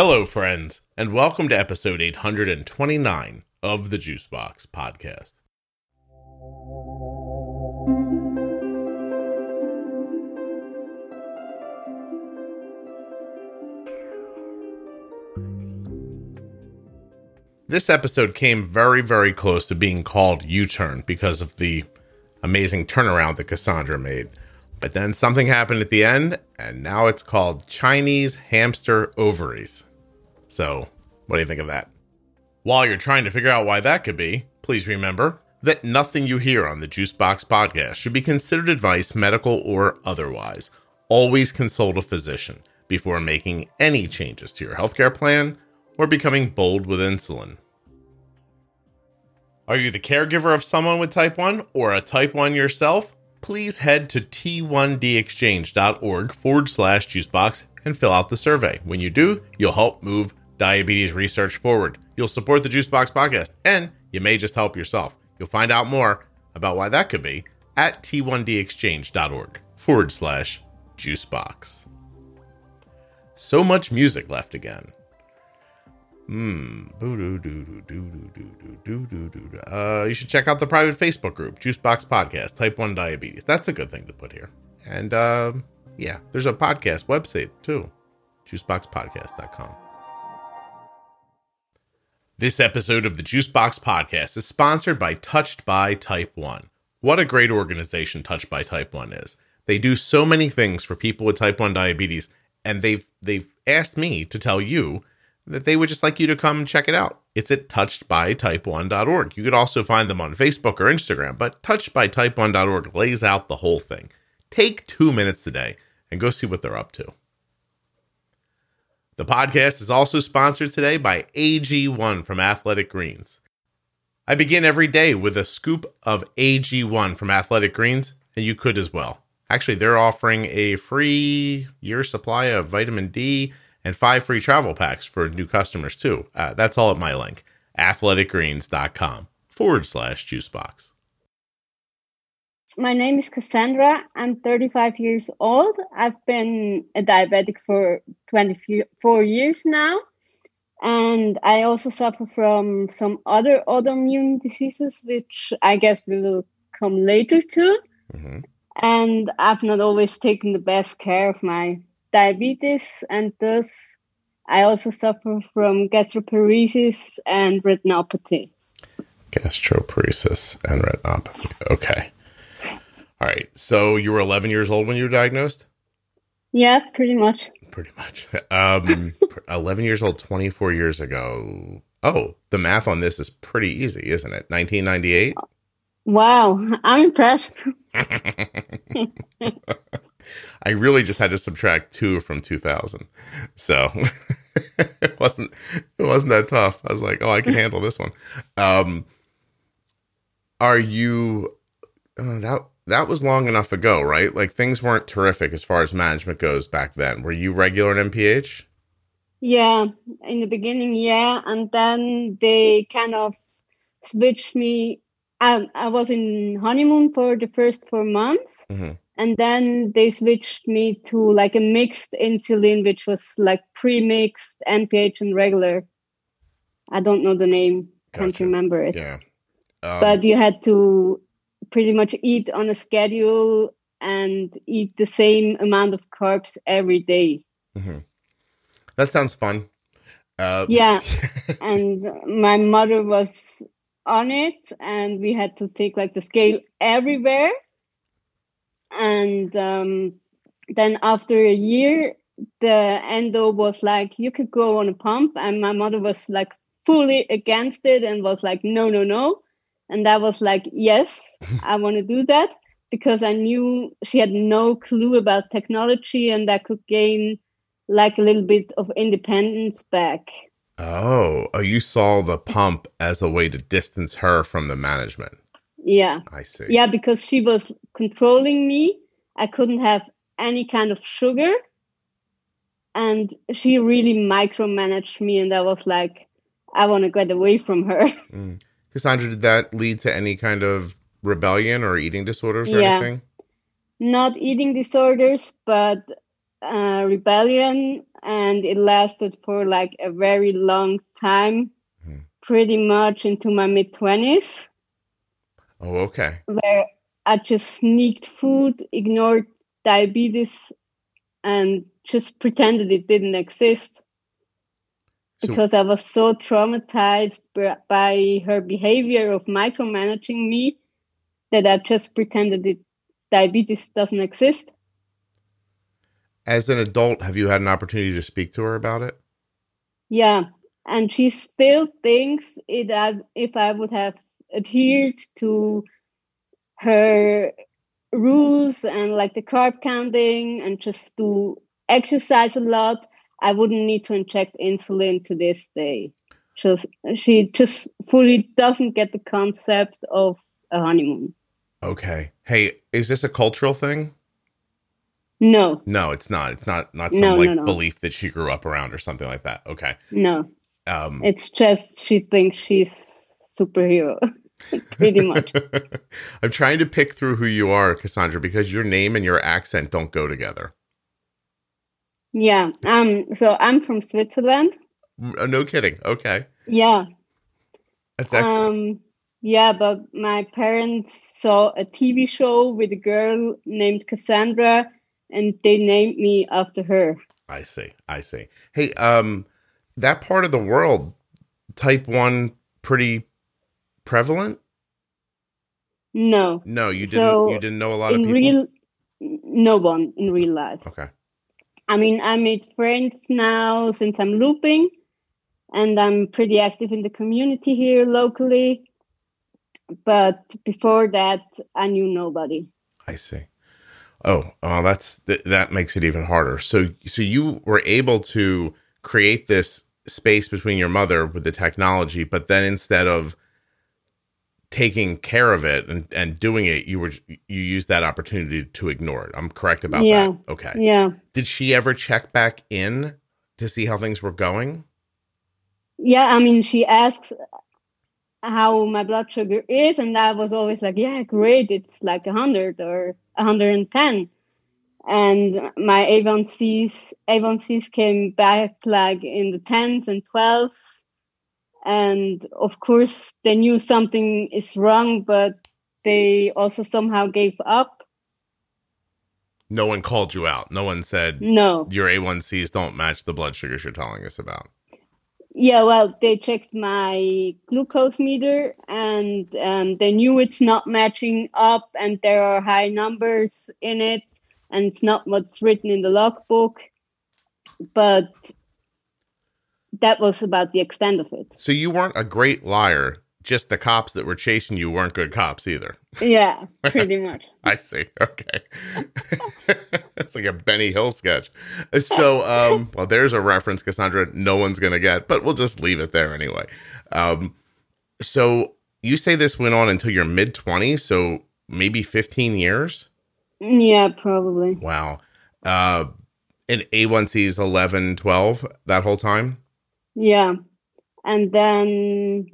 Hello, friends, and welcome to episode 829 of the Juicebox Podcast. This episode came very, very close to being called U Turn because of the amazing turnaround that Cassandra made. But then something happened at the end, and now it's called Chinese Hamster Ovaries. So, what do you think of that? While you're trying to figure out why that could be, please remember that nothing you hear on the Juicebox podcast should be considered advice, medical or otherwise. Always consult a physician before making any changes to your healthcare plan or becoming bold with insulin. Are you the caregiver of someone with type 1 or a type 1 yourself? Please head to t1dexchange.org forward slash juicebox and fill out the survey. When you do, you'll help move diabetes research forward. You'll support the Juicebox podcast and you may just help yourself. You'll find out more about why that could be at t1dexchange.org forward slash juicebox. So much music left again. Hmm. Uh, you should check out the private Facebook group, Juicebox Podcast, Type 1 Diabetes. That's a good thing to put here. And uh, yeah, there's a podcast website too, juiceboxpodcast.com. This episode of the Juicebox Podcast is sponsored by Touched by Type 1. What a great organization Touched by Type 1 is. They do so many things for people with type 1 diabetes, and they've they've asked me to tell you that they would just like you to come check it out. It's at touchedbytype1.org. You could also find them on Facebook or Instagram, but touchedbytype1.org lays out the whole thing. Take two minutes today and go see what they're up to. The podcast is also sponsored today by AG1 from Athletic Greens. I begin every day with a scoop of AG1 from Athletic Greens, and you could as well. Actually, they're offering a free year supply of vitamin D and five free travel packs for new customers too. Uh, that's all at my link, athleticgreens.com forward slash juicebox. My name is Cassandra. I'm 35 years old. I've been a diabetic for 24 years now. And I also suffer from some other autoimmune diseases, which I guess we will come later to. Mm-hmm. And I've not always taken the best care of my diabetes, and thus I also suffer from gastroparesis and retinopathy. Gastroparesis and retinopathy. Okay. All right. So you were 11 years old when you were diagnosed? Yeah, pretty much. Pretty much. Um, 11 years old, 24 years ago. Oh, the math on this is pretty easy, isn't it? 1998? Wow, I'm impressed. I really just had to subtract two from 2000. So it wasn't it wasn't that tough. I was like, oh, I can handle this one. Um, are you uh, that that was long enough ago, right? Like things weren't terrific as far as management goes back then. Were you regular in NPH? Yeah, in the beginning, yeah, and then they kind of switched me. I, I was in honeymoon for the first four months, mm-hmm and then they switched me to like a mixed insulin which was like pre-mixed nph and regular i don't know the name gotcha. can't remember it yeah um, but you had to pretty much eat on a schedule and eat the same amount of carbs every day. Mm-hmm. that sounds fun. Uh, yeah. And my mother was on it and we had to take like the scale everywhere. And um, then after a year the endo was like you could go on a pump. And my mother was like fully against it and was like no no no and that was like yes i want to do that because i knew she had no clue about technology and i could gain like a little bit of independence back oh oh you saw the pump as a way to distance her from the management yeah. I see. Yeah, because she was controlling me. I couldn't have any kind of sugar. And she really micromanaged me. And I was like, I want to get away from her. Mm. Cassandra, did that lead to any kind of rebellion or eating disorders or yeah. anything? Not eating disorders, but uh, rebellion. and it lasted for like a very long time, Mhm. pretty much into my mid 20s, Oh, okay. where I just sneaked food, ignored diabetes, and just pretended it didn't exist So, because I was so traumatized by her behavior of micromanaging me that I just pretended it diabetes doesn't exist. as an adult, have you had an opportunity to speak to her about it? Yeah, and she still thinks it if I would have adhered to her rules and like the carb counting and just do exercise a lot, I wouldn't need to inject insulin to this day. Just she just fully doesn't get the concept of a honeymoon. Okay. Hey, is this a cultural thing? No, No, it's not. It's not not some No, like no, no. belief that she grew up around or something like that. Okay. no. Um It's just she thinks she's superhero, pretty much. I'm trying to pick through who you are, Cassandra, because your name and your accent don't go together. Yeah. Um. So I'm from Switzerland. Uh, No kidding. Okay. Yeah. That's excellent. Um. Yeah, but my parents saw a TV show with a girl named Cassandra, and they named me after her. I see. I see. Hey, um that part of the world, type 1 pretty prevalent? No, No, you didn't So, you didn't know a lot of people. real, no one in real life. okay. I mean, I made friends now since I'm looping, and I'm pretty active in the community here locally. But before that, I knew nobody. I see. Oh, oh, that's th- that makes it even harder. So, so you were able to create this space between your mother with the technology, but then instead of taking care of it and, and doing it, you were you used that opportunity to ignore it. I'm correct about Yeah. that. Okay. Yeah. Did she ever check back in to see how things were going? Yeah, I mean, she asks how my blood sugar is, and I was always like, "Yeah, great, it's like a hundred or a hundred and ten. And my A1Cs, A1Cs came back like in the tens and twelves, and of course they knew something is wrong, but they also somehow gave up. No one called you out. No one said No, your A1Cs don't match the blood sugars you're telling us about. Yeah, well, they checked my glucose meter and um, they knew it's not matching up and there are high numbers in it and it's not what's written in the logbook. But that was about the extent of it. So you weren't a great liar. Just the cops that were chasing you weren't good cops either. Yeah, pretty much. I see. Okay. That's like a Benny Hill sketch. So, um, well, there's a reference, Cassandra, no one's going to get, but we'll just leave it there anyway. Um, so you say this went on until your mid 20s, so maybe 15 years? Yeah, probably. Wow. Uh, and A1C is 11, 12 that whole time? Yeah. And then,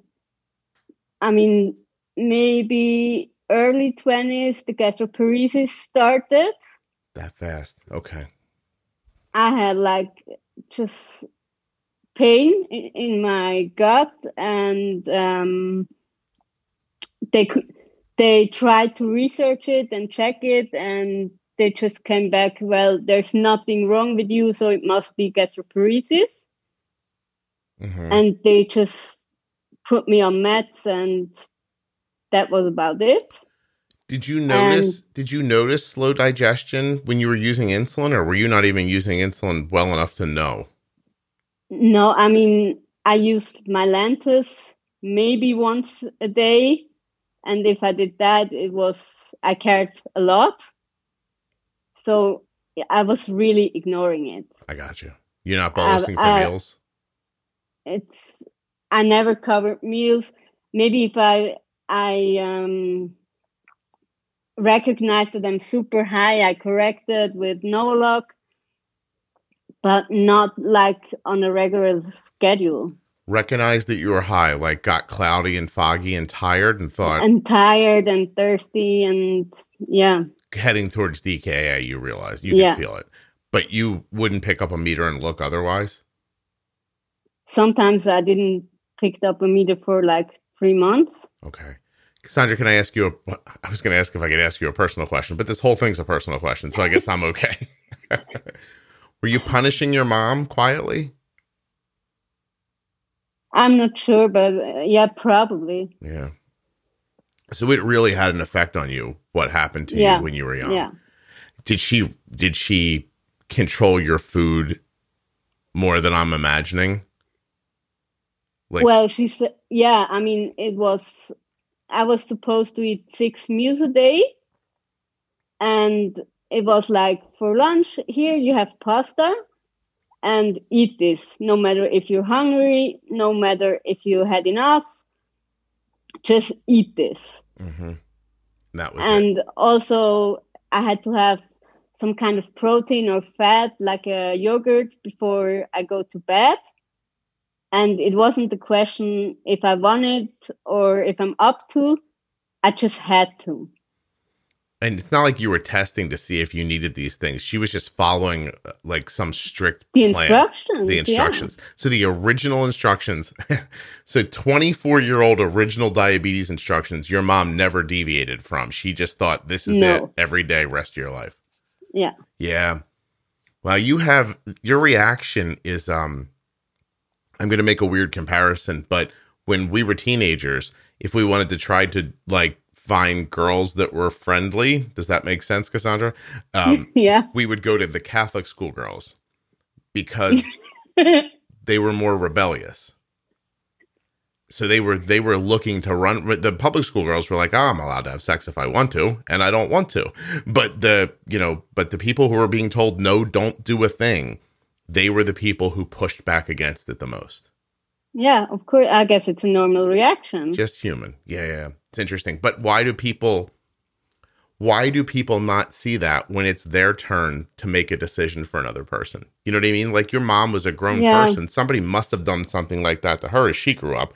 I mean, maybe early 20s, the gastroparesis started. That fast. Okay. I had like just pain in, in my gut, and um, they could they tried to research it and check it, and they just came back. Well, there's nothing wrong with you, so it must be gastroparesis, Mhm. and they just put me on meds, and that was about it. Did you notice? did you notice slow digestion when you were using insulin, or were you not even using insulin well enough to know? No, I mean, I used my Lantus maybe once a day. And if I did that, it was, I cared a lot. So I was really ignoring it. I got you. You're not bolusing for meals. It's, I never covered meals. Maybe if I, I, um, recognized that I'm super high, I corrected with Novolog, but not like on a regular schedule. Recognized that you were high, like got cloudy and foggy and tired, and thought and tired and thirsty and yeah heading towards DKA. You realized you Yeah. could feel it, But you wouldn't pick up a meter and look otherwise? Sometimes I didn't pick up a meter for like three months. Okay. Cassandra, can I ask you a I was gonna ask if I could ask you a personal question, but this whole thing's a personal question, so I guess I'm okay. Were you punishing your mom quietly? I'm not sure, but uh, yeah, probably. Yeah. So it really had an effect on you what happened to Yeah. you when you were young. Yeah. Did she did she control your food more than I'm imagining? Like well, she said, yeah, I mean, it was, I was supposed to eat six meals a day. And it was like, for lunch, here you have pasta and eat this, no matter if you're hungry, no matter if you had enough, just eat this. Mhm. that was it. and also i had to have some kind of protein or fat like a yogurt before i go to bed and it wasn't the question if i wanted or if i'm up to i just had to And it's not like you were testing to see if you needed these things. She was just following uh, like some strict the plan. instructions the yeah. instructions. So the original instructions. so 24 year old original diabetes instructions. Your mom never deviated from. She just thought this is No. it every day, rest of your life. yeah Yeah. Well, you have your reaction is um I'm going to make a weird comparison, but when we were teenagers, if we wanted to try to like find girls that were friendly, does that make sense, Cassandra? Um yeah we would go to the Catholic schoolgirls because they were more rebellious. So they were they were looking to run. The public school girls were like, "Oh, I'm allowed to have sex if I want to, and I don't want to." But the you know, but the people who were being told no, don't do a thing, they were the people who pushed back against it the most. yeah of course i guess it's a normal reaction Just human, yeah, yeah. It's interesting. But why do people? Why do people not see that when it's their turn to make a decision for another person? You know what I mean? Like your mom was a grown Yeah. person. Somebody must have done something like that to her as she grew up.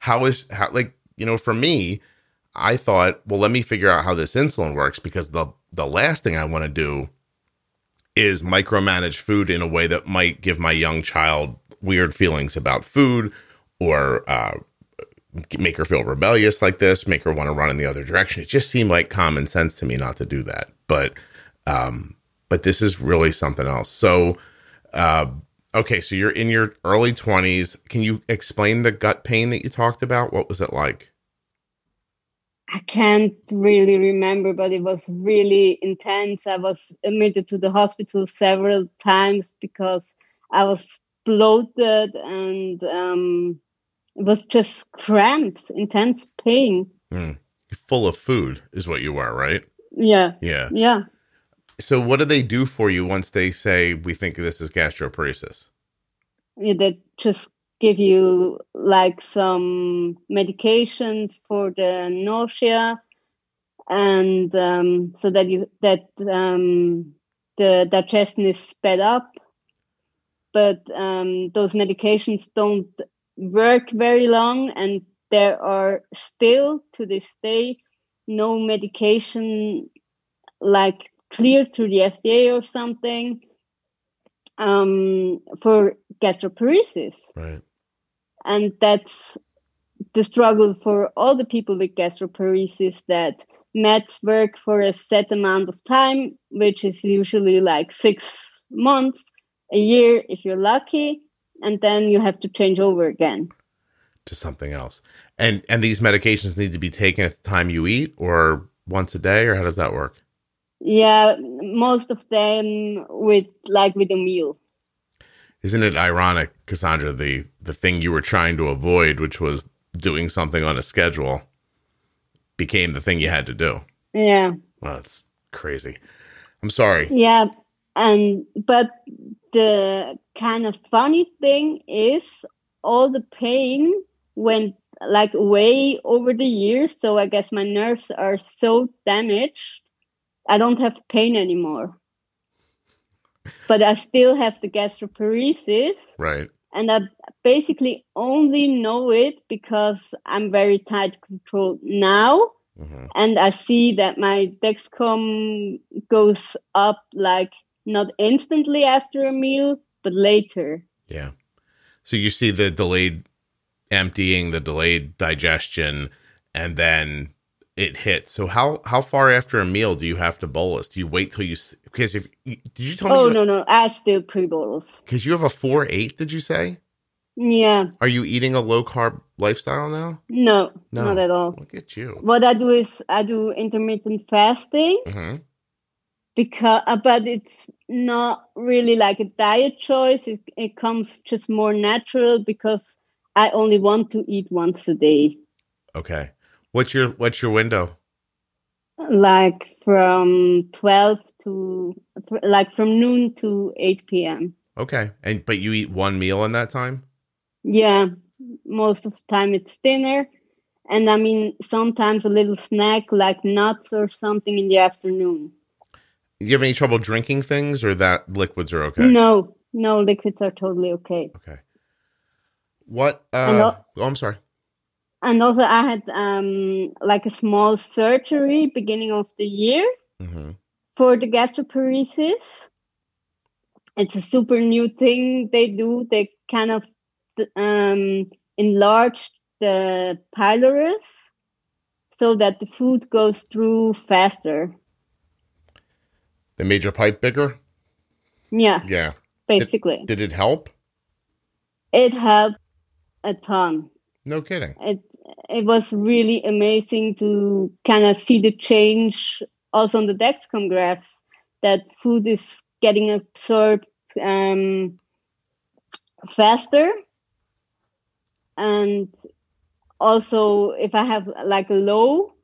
How is how like, you know, for me, I thought, well, let me figure out how this insulin works because the the last thing I want to do is micromanage food in a way that might give my young child weird feelings about food or uh, make her feel rebellious like this, make her want to run in the other direction. It just seemed like common sense to me not to do that. But um but this is really something else. So uh okay, so you're in your early 20s. Can you explain the gut pain that you talked about? What was it like? I can't really remember, but it was really intense. I was admitted to the hospital several times because I was bloated and um, it was just cramps, intense pain. Full of food is what you were, right? Yeah, Yeah. yeah. So what do they do for you once they say we think this is gastroparesis? Yeah, They just give you like some medications for the nausea, and um, so that you that um, the digestion is sped up. But um, those medications don't work very long, and there are still to this day no medication like cleared through the FDA or something um, for gastroparesis. Right. And that's the struggle for all the people with gastroparesis that meds work for a set amount of time, which is usually like six months, a year if you're lucky, and then you have to change over again. To something else. And and these medications need to be taken at the time you eat or once a day or how does that work? Yeah, most of them with like with a meal. Isn't it ironic, Cassandra, the the thing you were trying to avoid, which was doing something on a schedule, became the thing you had to do. Yeah. Well, it's crazy. I'm sorry. Yeah, and but the kind of funny thing is all the pain went like way over the years. So I guess my nerves are so damaged, I don't have pain anymore. But I still have the gastroparesis, Right. and I basically only know it because I'm very tight controlled now hmm and I see that my Dexcom goes up like not instantly after a meal, but later. Yeah. So you see the delayed emptying, the delayed digestion, and then it hits. So how how far after a meal do you have to bolus? Do you wait till you because if did you tell oh me? Oh no no I still pre bolus Because you have a four eight. Did you say? yeah Are you eating a low carb lifestyle now? no, No. not at all. Look at you. What I do is I do intermittent fasting hmm because uh, but it's not really like a diet choice. It it comes just more natural because I only want to eat once a day. Okay. What's your what's your window? like from 12 to like from noon to 8 p.m Okay. And but you eat one meal in that time? yeah most of the time it's dinner and i mean sometimes a little snack like nuts or something in the afternoon You have any trouble drinking things or that liquids are okay? no no liquids are totally okay Okay. What uh oh, I'm sorry. And also i had um like a small surgery beginning of the year hmm for the gastroparesis. It's a super new thing they do. They kind of um, enlarge the pylorus so that the food goes through faster. They made your pipe bigger? Yeah, Yeah. basically. Did it help? It helped a ton. No kidding. It it was really amazing to kind of see the change also on the Dexcom graphs that food is getting absorbed um, faster. And also, if I have like a low,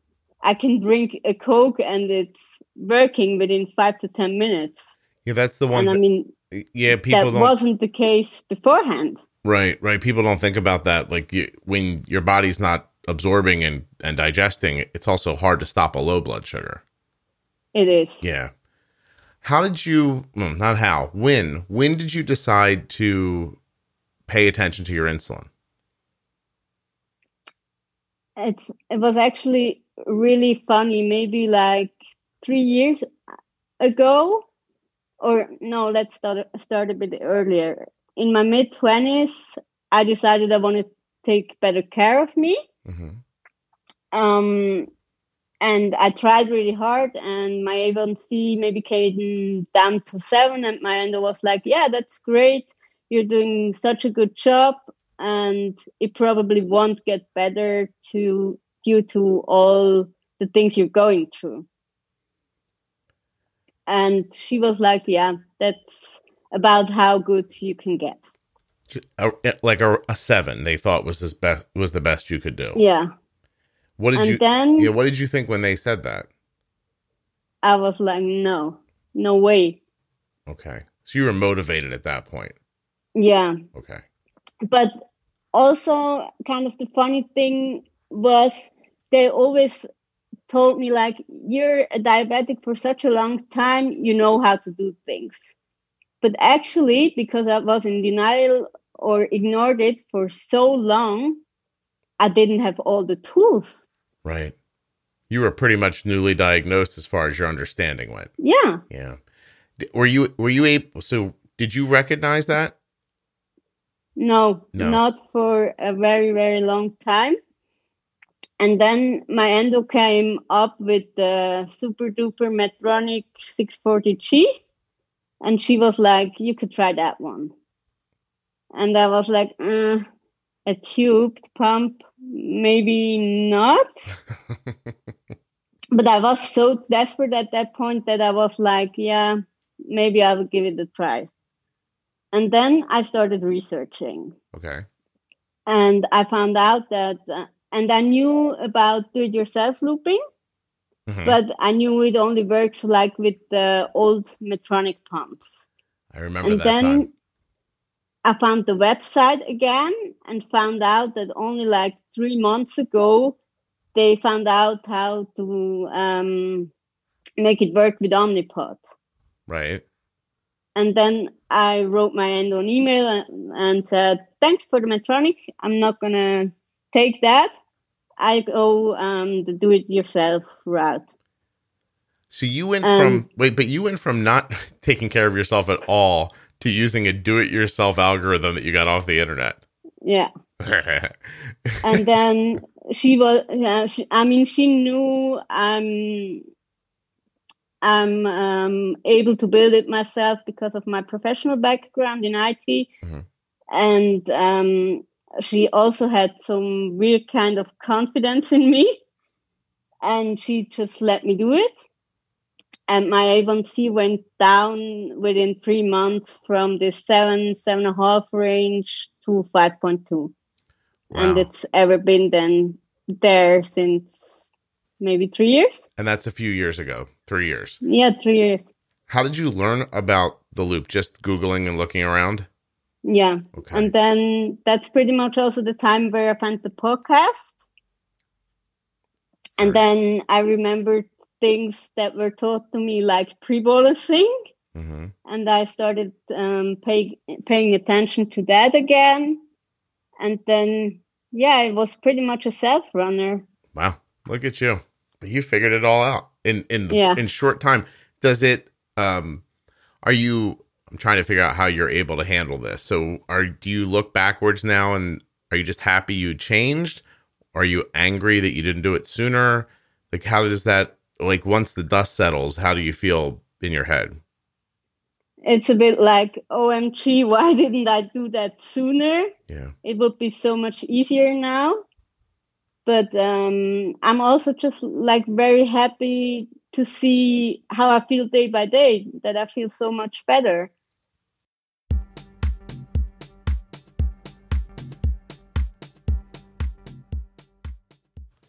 I can drink a Coke and it's working within five to 10 minutes. Yeah, that's the one And I mean, yeah, people that wasn't the case beforehand. Right, right. People don't think about that. Like you, when your body's not absorbing and, and digesting, it's also hard to stop a low blood sugar. It is. Yeah. How did you, well, not how, when, when did you decide to pay attention to your insulin? It's it was actually really funny. Maybe like three years ago, or no, let's start start a bit earlier. In my mid twenties, I decided I want to take better care of me. hmm Um, and I tried really hard, and my A1C maybe came down to seven, and my endo was like, "Yeah, that's great. You're doing such a good job." and it probably won't get better to due to all the things you're going through and she was like yeah that's about how good you can get A, like a, a seven, they thought was this best was the best you could do. yeah What did and you? then Yeah, what did you think when they said that? i was like no no way Okay, so you were motivated at that point. yeah Okay. but also kind of the funny thing was they always told me like you're a diabetic for such a long time you know how to do things but actually because i was in denial or ignored it for so long i didn't have all the tools Right. You were pretty much newly diagnosed as far as your understanding went. yeah Yeah. Were you were you able so did you recognize that? no, No. not for a very very long time and then my endo came up with the super duper medtronic 640g and she was like you could try that one. And i was like uh, a tubed pump maybe not. But i was so desperate at that point that i was like yeah maybe i will give it a try. And then i started researching. Okay. and I found out that, uh, and I knew about do-it-yourself looping, Mhm. but I knew it only works like with the old Medtronic pumps. I remember and that then time. I found the website again and found out that only like three months ago they found out how to um, make it work with Omnipod. Right. And then I wrote my end on email and, and said, thanks for the Medtronic. I'm not going to take that. I go um, the do it yourself route. So you went Um, from wait, but you went from not taking care of yourself at all to using a do-it-yourself algorithm that you got off the internet. Yeah. and then she was yeah, she, i mean she knew i'm i'm um, able to build it myself because of my professional background in it Mhm. and um, she also had some weird kind of confidence in me and she just let me do it and my a1c went down within three months from the seven seven and a half range to 5.2 wow. and it's ever been then there since maybe three years. and that's a few years ago, three years. Yeah, three years. How did you learn about the loop? Just Googling and looking around? Yeah, Okay. and then that's pretty much also the time where I found the podcast. And Right. then I remembered things that were taught to me like pre-bolusing, hmm and I started um, pay, paying attention to that again. And then, yeah, it was pretty much a self-runner. Wow. Look at you. You figured it all out in in Yeah. in short time. Does it um are you I'm trying to figure out how you're able to handle this. So are do you look backwards now and are you just happy you changed? Are you angry that you didn't do it sooner? Like how does that like once the dust settles, how do you feel in your head? It's a bit like, OMG, why didn't I do that sooner? Yeah. it would be so much easier now but um, i'm also just like very happy to see how i feel day by day that i feel so much better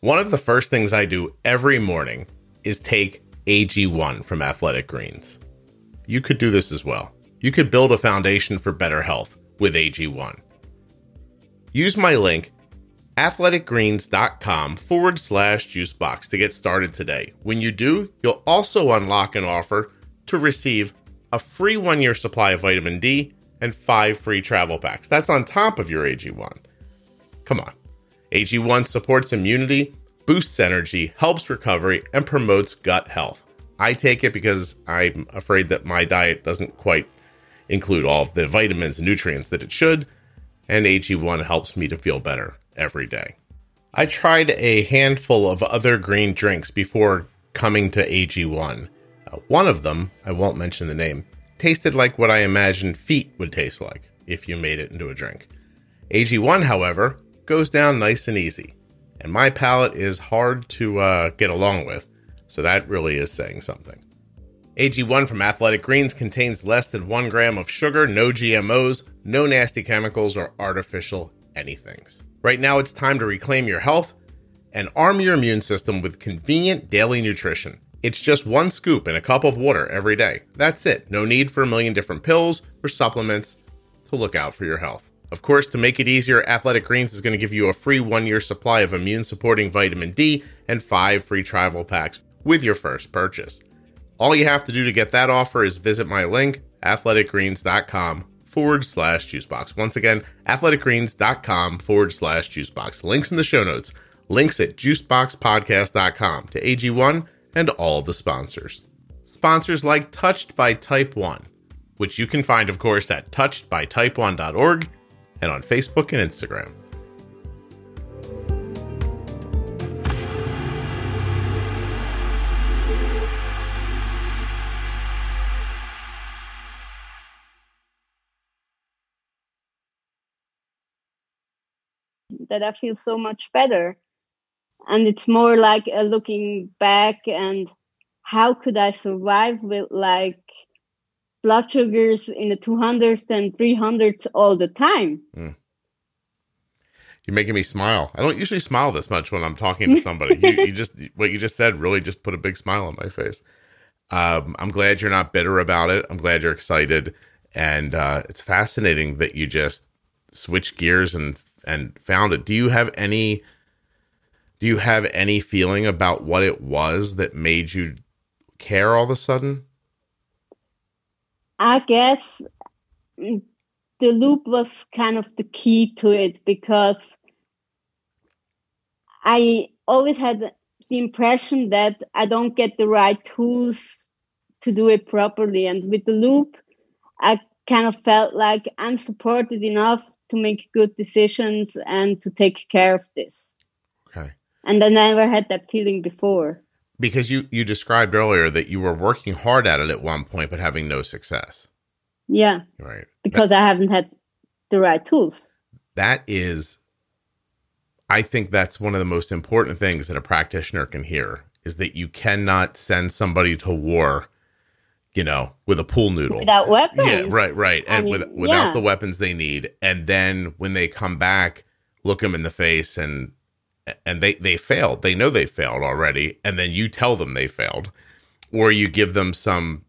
One of the first things I do every morning is take AG1 from Athletic Greens. You could do this as well. You could build a foundation for better health with AG1. Use my link, athleticgreens.com forward slash juicebox to get started today. When you do, you'll also unlock an offer to receive a free one year supply of vitamin D and five free travel packs. That's on top of your AG1. Come on. AG1 supports immunity, boosts energy, helps recovery, and promotes gut health. I take it because I'm afraid that my diet doesn't quite include all of the vitamins and nutrients that it should, and AG1 helps me to feel better every day. I tried a handful of other green drinks before coming to AG1. Uh, one of them, I won't mention the name, tasted like what I imagined feet would taste like if you made it into a drink. AG1, however, goes down nice and easy, and my palate is hard to uh, get along with, so that really is saying something. AG1 from Athletic Greens contains less than one gram of sugar, no GMOs, no nasty chemicals, or artificial anythings. Right now, it's time to reclaim your health and arm your immune system with convenient daily nutrition. It's just one scoop in a cup of water every day. That's it. No need for a million different pills or supplements to look out for your health. Of course, to make it easier, Athletic Greens is going to give you a free one year supply of immune supporting vitamin D and five free travel packs with your first purchase. All you have to do to get that offer is visit my link, athleticgreens.com forward slash juicebox. Once again, athleticgreens.com forward slash juicebox. Links in the show notes. Links at juiceboxpodcast.com to AG1 and all the sponsors. Sponsors like Touched by Type 1, which you can find, of course, at touchedbytype1.org and on Facebook and Instagram. that i feel so much better and it's more like a looking back and how could i survive with like blood sugars in the 200s and 300s all the time You're making me smile. I don't usually smile this much when I'm talking to somebody. you, you just what you just said really just put a big smile on my face. Um, I'm glad you're not bitter about it. I'm glad you're excited, and uh, it's fascinating that you just switched gears and and found it. Do you have any? Do you have any feeling about what it was that made you care all of a sudden? I guess the loop was kind of the key to it because I always had the impression that I don't get the right tools to do it properly. And with the loop, I kind of felt like I'm supported enough to make good decisions and to take care of this. Okay. And I never had that feeling before. Because you you described earlier that you were working hard at it at one point but having no success. Yeah. Right. Because I haven't had the right tools. That is I think that's one of the most important things that a practitioner can hear is that you cannot send somebody to war, you know, with a pool noodle. Without weapons. Yeah, right, right. I And mean, with, without yeah. the weapons they need. And then when they come back, look them in the face and and they they failed. They know they failed already and then you tell them they failed or you give them some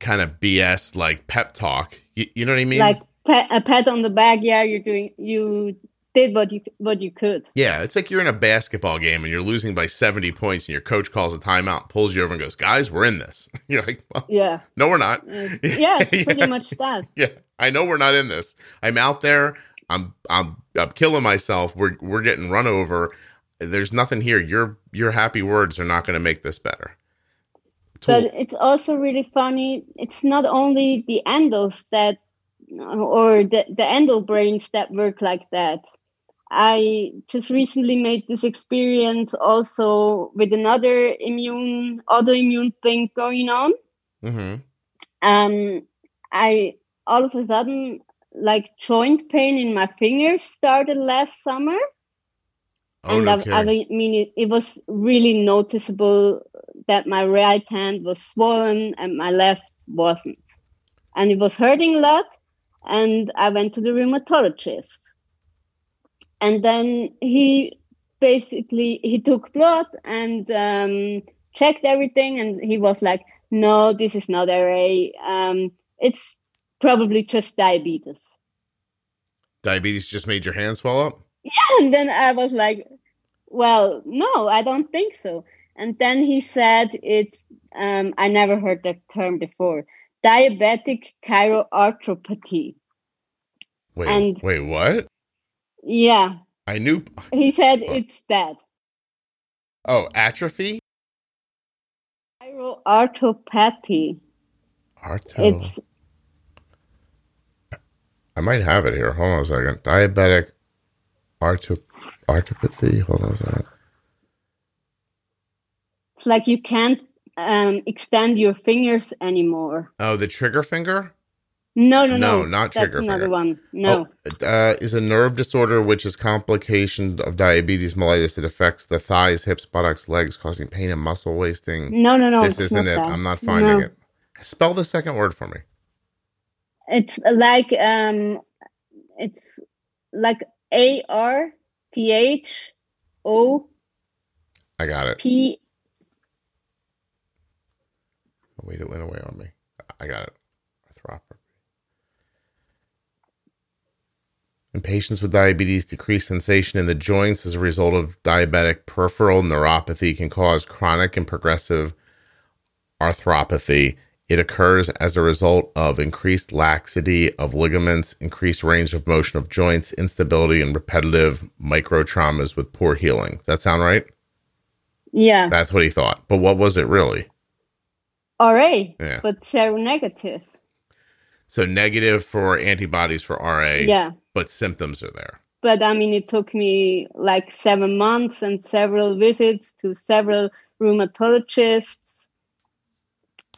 kind of BS like pep talk. You, you know what I mean? Like pat, a pat on the back. Yeah, you're doing. You did what you what you could. Yeah, it's like you're in a basketball game and you're losing by 70 points and your coach calls a timeout, pulls you over and goes, "Guys, we're in this." You're like, well, Yeah. "No, we're not." Uh, yeah, it's pretty Yeah. much that. Yeah, I know we're not in this. I'm out there. I'm I'm I'm killing myself. We're we're getting run over. There's nothing here. Your your happy words are not going to make this better. But it's also really funny. It's not only the endos that, or the, the endo brains that work like that. I just recently made this experience also with another immune, autoimmune thing going on. Mhm. Um, I all of a sudden like joint pain in my fingers started last summer. Oh and no I, I mean, it, it was really noticeable that my right hand was swollen and my left wasn't. And it was hurting a lot. And I went to the rheumatologist. And then he basically he took blood and um, checked everything, and he was like, "No, this is not RA. Um, it's probably just diabetes." Diabetes just made your hand swell up. Yeah. And then I was like, well, no, I don't think so. And then he said it's, um, I never heard that term before, diabetic chiroarthropathy. Wait, And- wait, what? Yeah, I knew. he said it's that. Oh, atrophy. Chiroarthropathy. Arto. It's, I might have it here. Hold on a second. Diabetic arthropathy. Hold on a second. it's like you can't um, extend your fingers anymore. Oh, the trigger finger? No, no, No, no. not That's trigger another finger. one. No. Oh, uh, is a nerve disorder which is complication of diabetes mellitus. It affects the thighs, hips, buttocks, legs, causing pain and muscle wasting. No, no, no. this isn't it. that. I'm not finding No. it. Spell the second word for me. It's like um, it's like A R T H O I got it. P. Oh, wait, it went away on me. I got it. Arthropathy. In patients with diabetes, decreased sensation in the joints as a result of diabetic peripheral neuropathy can cause chronic and progressive arthropathy. It occurs as a result of increased laxity of ligaments, increased range of motion of joints, instability, and repetitive micro traumas with poor healing. Does that sound right? Yeah, That's what he thought. But what was it really? RA, Yeah. but seronegative. So negative for antibodies for RA, Yeah, but symptoms are there. but I mean, it took me like seven months and several visits to several rheumatologists.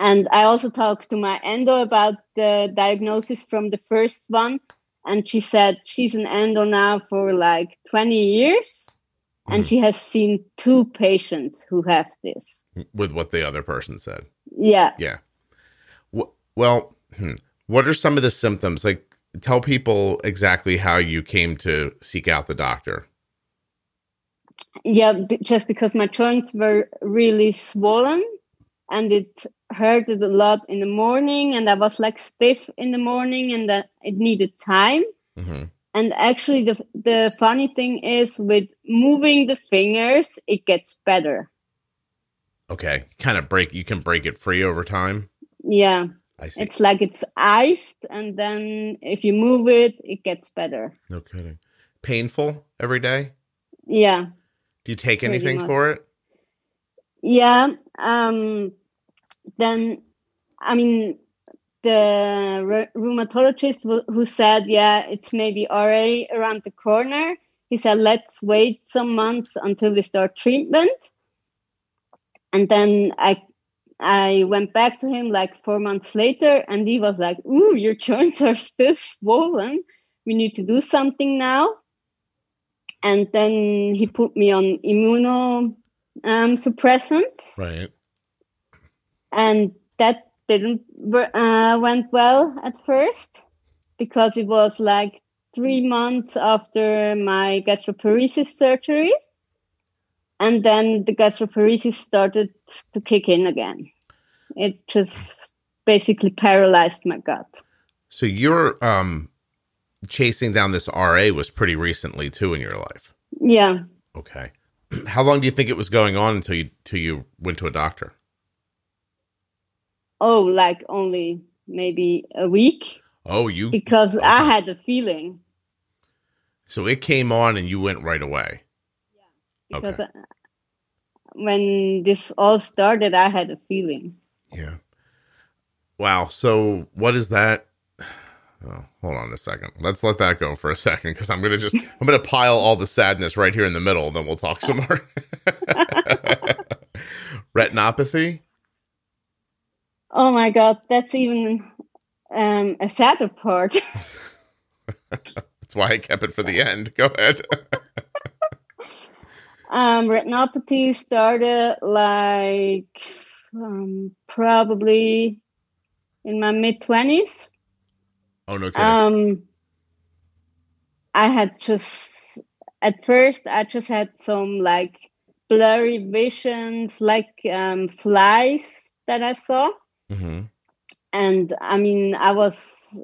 And I also talked to my endo about the diagnosis from the first one. And she said she's an endo now for like 20 years. And she has seen two patients who have this. with what the other person said. Yeah. Yeah. Well, hmm. what are some of the symptoms? Like, tell people exactly how you came to seek out the doctor. Yeah. Just because my joints were really swollen and it hurted a lot in the morning. And I was like stiff in the morning and that it needed time. hmm And actually, the, the funny thing is with moving the fingers, it gets better. Okay. Kind of break, you can break it free over time. Yeah. I see. It's like it's iced. And then if you move it, it gets better. no kidding. Painful every day? Yeah. Do you take anything much. for it? Yeah. Um, then, I mean, the re- rheumatologist who, who said, yeah, it's maybe RA around the corner. He said, let's wait some months until we start treatment. And then I, I went back to him like four months later, and he was like, "Ooh, your joints are still swollen. We need to do something now." And then he put me on immunosuppressants. um, Right. And that didn't uh, went well at first because it was like three months after my gastroparesis surgery, and then the gastroparesis started to kick in again. It just basically paralyzed my gut. So you're um chasing down this RA was pretty recently too in your life. Yeah. Okay. How long do you think it was going on until you till you went to a doctor? Oh, like only maybe a week Oh, you because I had a feeling. so it came on and you went right away. Yeah, because Okay. uh, when this all started, I had a feeling. Yeah. Wow. So what is that? Oh, hold on a second. Let's let that go for a second because I'm gonna just I'm gonna pile all the sadness right here in the middle, then we'll talk some more. Retinopathy. Oh my God, that's even um, a sadder part. That's why I kept it for the end. Go ahead. um, retinopathy started like um, probably in my mid 20s. oh no kidding. Um, I had just at first I just had some like blurry visions, like um, flies that I saw, hmm and I mean I was.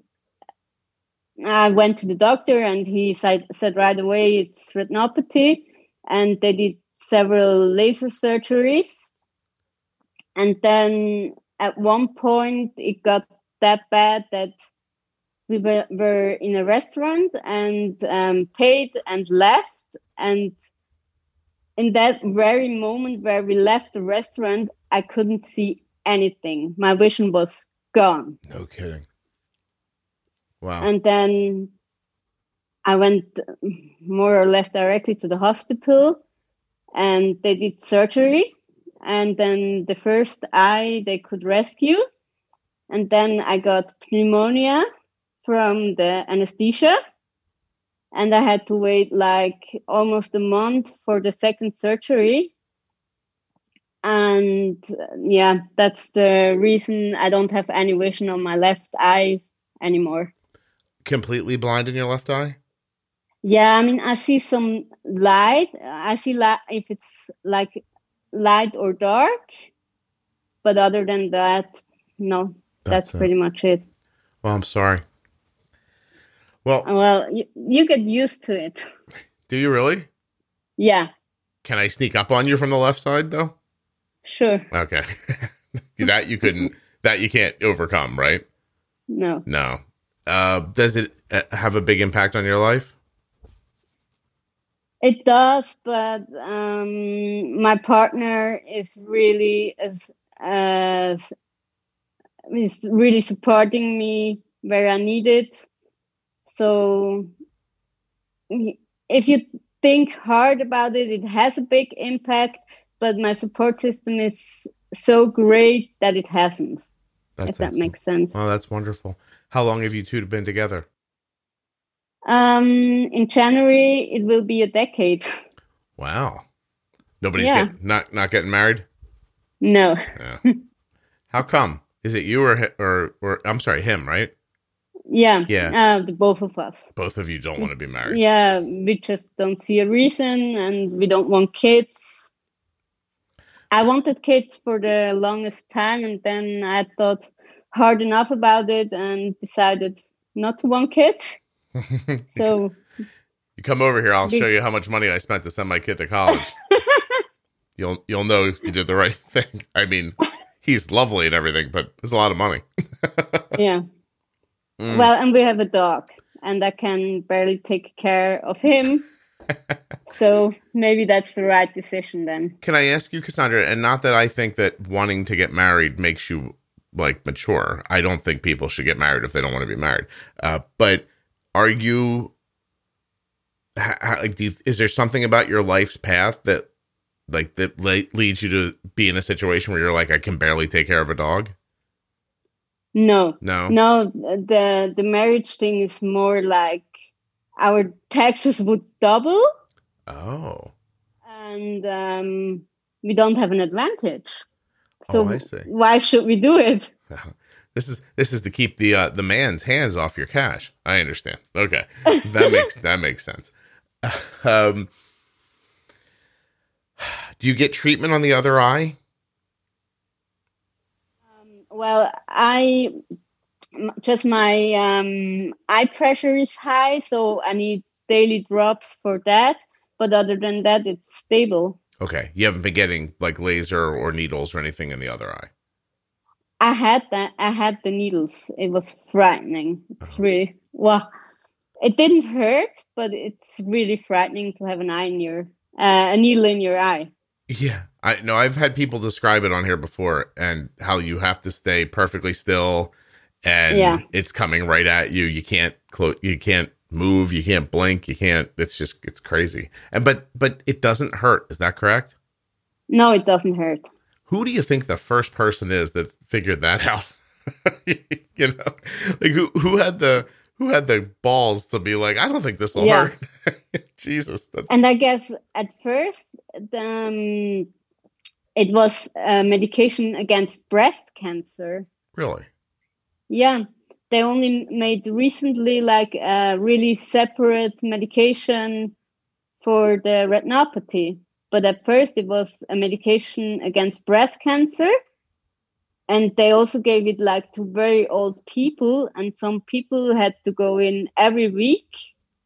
I went to the doctor and he said said right away it's retinopathy, and they did several laser surgeries, and then at one point it got that bad that we were, were in a restaurant and um, paid and left. And in that very moment where we left the restaurant i couldn't see anything. My vision was gone. No kidding. Wow. and then i went more or less directly to the hospital and they did surgery. And then the first eye they could rescue. And then i got pneumonia from the anesthesia. And i had to wait like almost a month for the second surgery and uh, yeah that's the reason i don't have any vision on my left eye anymore Completely blind in your left eye? yeah i mean i see some light i see light if it's like light or dark but other than that no that's, it. pretty much it Well, I'm sorry. Well, well you, you get used to it do you really? yeah Can I sneak up on you from the left side though? Sure Okay. that you couldn't that you can't overcome, right? no No. Uh does it uh, have a big impact on your life? It does, but um, my partner is really as as is really supporting me where I need it. So if you think hard about it, it has a big impact. But my support system is so great that it hasn't. That's if that excellent. makes sense. Oh, that's wonderful. How long have you two been together? Um, in January, it will be a decade. Wow. Nobody's Yeah. get, not not getting married? no. Yeah. How come? Is it you or or or I'm sorry, him, right? Yeah. Yeah. Uh, the both of us. Both of you don't want to be married. Yeah, we just don't see a reason and we don't want kids. I wanted kids for the longest time and then I thought hard enough about it and decided not to want kids. So you come over here, I'll show you how much money I spent to send my kid to college. you'll you'll know you did the right thing. I mean, he's lovely and everything, but it's a lot of money. yeah. Mm. Well, and we have a dog and I can barely take care of him. so maybe that's the right decision then. Can I ask you, Cassandra? And not that I think that wanting to get married makes you like mature. I don't think people should get married if they don't want to be married. Uh, but are you? How, like, do you, is there something about your life's path that, like, that le- leads you to be in a situation where you're like, I can barely take care of a dog? No, No. no. The the marriage thing is more like our taxes would double, Oh. and um, we don't have an advantage. So Oh, I see. why should we do it? This is this is to keep the uh, the man's hands off your cash. I understand. Okay, that makes that makes sense. Um, do you get treatment on the other eye? Well, I just my um, eye pressure is high, so I need daily drops for that. But other than that, it's stable. Okay, you haven't been getting like laser or needles or anything in the other eye. I had that. I had the needles. It was frightening. It's Uh-huh. really well. It didn't hurt, but it's really frightening to have an eye in your uh, a needle in your eye. Yeah, I know. I've had people describe it on here before, and how you have to stay perfectly still, and Yeah. it's coming right at you. You can't close. You can't move. You can't blink. You can't. It's just it's crazy. And but but it doesn't hurt. Is that correct? No, it doesn't hurt. Who do you think the first person is that figured that out? you know, like who who had the who had the balls to be like, I don't think this will Yeah. hurt. Jesus, that's And I guess at first, um, it was uh, medication against breast cancer. really Yeah, they only made recently like a really separate medication for the retinopathy. But at first, it was a medication against breast cancer. And they also gave it like to very old people. And some people had to go in every week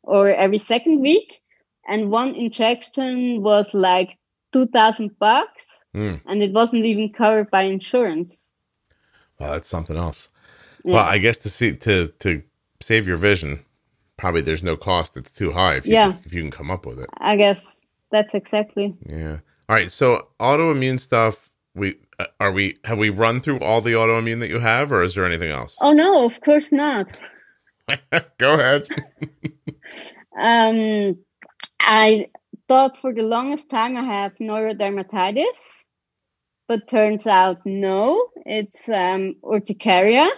or every second week. And one injection was like 2000 bucks. Mm. And it wasn't even covered by insurance. well, that's something else. Yeah. Well, I guess to see to to save your vision, probably there's no cost. It's too high if you Yeah. if you can come up with it. I guess that's exactly. Yeah. All right. So autoimmune stuff. We uh, are we have we run through all the autoimmune that you have, or is there anything else? Oh no, of course not. Go ahead. Um, I thought for the longest time I have neurodermatitis, but turns out no, it's um, urticaria.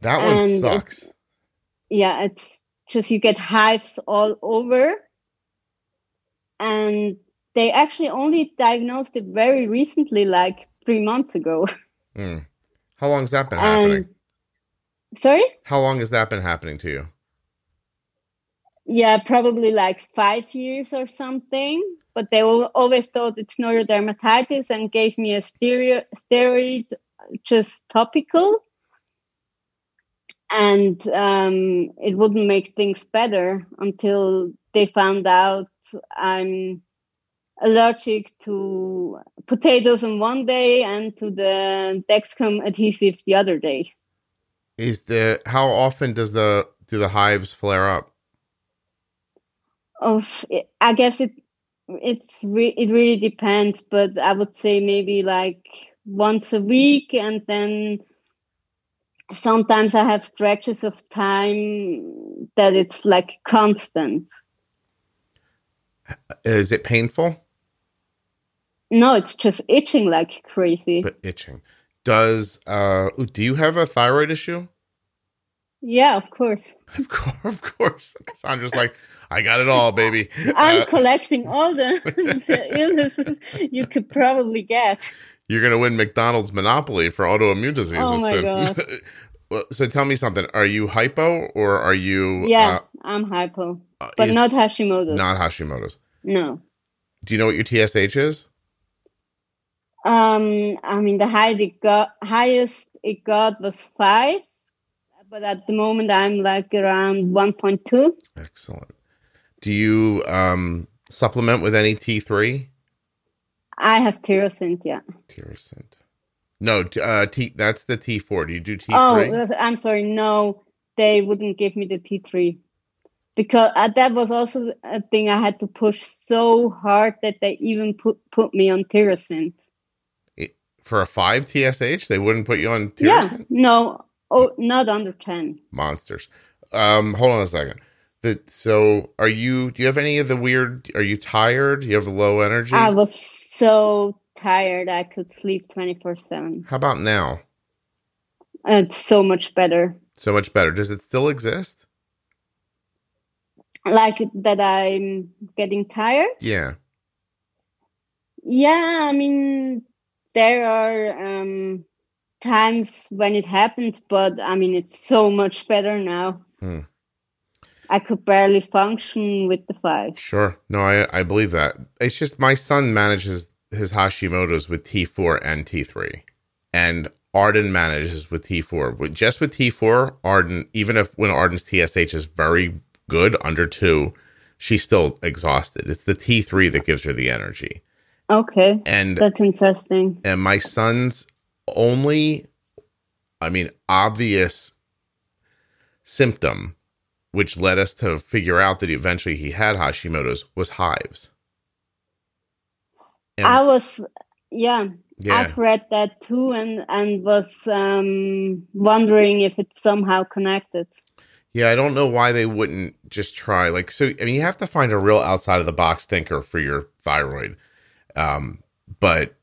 That one And sucks. Yeah, it's just you get hives all over, and they actually only diagnosed it very recently, like three months ago. Mm. How long has that been happening? Sorry. How long has that been happening to you? Yeah, probably like five years or something. But they always thought it's neurodermatitis and gave me a stereo- steroid, just topical. And um, it wouldn't make things better until they found out I'm allergic to potatoes on one day and to the Dexcom adhesive the other day. Is the how often does the do the hives flare up? of I guess it it's re- it really depends, but I would say maybe like once a week, and then sometimes I have stretches of time that it's like constant. Is it painful? No, it's just itching like crazy. But itching. Does uh do you have a thyroid issue? yeah, of course. Of course, of course. Cassandra's like, I got it all, baby. I'm Uh, collecting all the, the illnesses you could probably get. You're gonna win McDonald's monopoly for autoimmune diseases. Oh my soon. God. So tell me something. Are you hypo or are you? Yeah, I'm hypo, uh, but not Hashimoto's. not Hashimoto's. No. Do you know what your TSH is? Um, I mean, the high it got, highest it got was five, but at the moment I'm like around 1.2. Excellent. Do you um supplement with any T3? I have tyrosine, yeah. Tirosint. No, uh, T. That's the T4. Do you do T3? Oh, I'm sorry. No, they wouldn't give me the T3. because uh, that was also a thing I had to push so hard that they even put put me on Tirosint. For a five TSH, they wouldn't put you on Yeah, no, oh, not under ten. Monsters. Um, hold on a second. The, so are you do you have any of the weird are you tired? Do you have low energy? I was so tired I could sleep twenty four seven. How about now? It's so much better. So much better. Does it still exist? Like that, I'm getting tired. Yeah. Yeah, I mean, there are um, times when it happens, but I mean, it's so much better now. Hmm. I could barely function with the five. Sure. No, I I believe that. It's just my son manages his Hashimoto's with T4 and T3. And Arden manages with T4. With just with T4, Arden, even if when Arden's TSH is very good under 2, she's still exhausted. It's the T3 that gives her the energy. Okay, And that's interesting. and my son's only i mean obvious symptom which led us to figure out that eventually he had hashimoto's was hives. And- I was, yeah, yeah. I've read that too, and and was um, wondering if it's somehow connected. yeah i don't know why they wouldn't just try like so i mean you have to find a real outside of the box thinker for your thyroid. Um but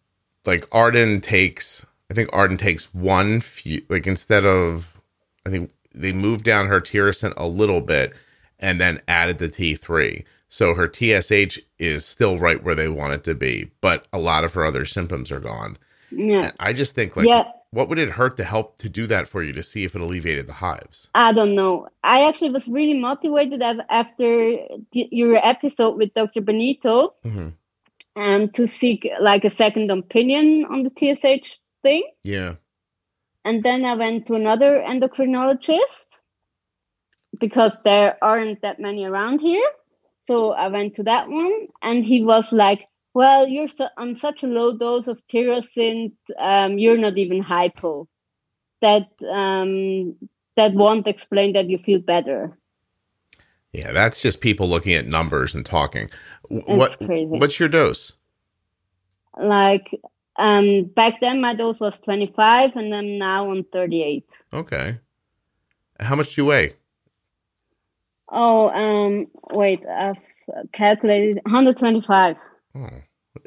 like arden takes i think arden takes one few like instead of i think they moved down her tirosint a little bit and then added the t3 so her tsh is still right where they want it to be but a lot of her other symptoms are gone Yeah, i just think like yeah. what would it hurt to help to do that for you to see if it alleviated the hives I don't know. I actually was really motivated after your episode with Dr. Benito hmm um, to seek like a second opinion on the TSH thing. yeah And then I went to another endocrinologist because there aren't that many around here. So I went to that one, and he was like, "Well, you're so, on such a low dose of tyrosine, um, you're not even hypo. That um, that won't explain that you feel better." Yeah, that's just people looking at numbers and talking. What crazy. what's your dose? Like um, back then, my dose was 25, and I'm now on 38. Okay. How much do you weigh? Oh, um, wait, I've calculated 125. Oh,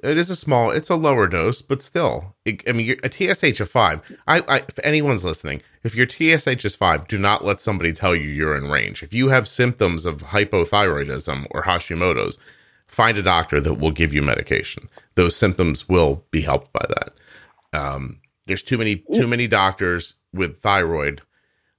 it is a small. It's a lower dose, but still. It, I mean, you're- a TSH of five. I, I, if anyone's listening, if your TSH is five, do not let somebody tell you you're in range. If you have symptoms of hypothyroidism or Hashimoto's, find a doctor that will give you medication. Those symptoms will be helped by that. Um, there's too many too many doctors with thyroid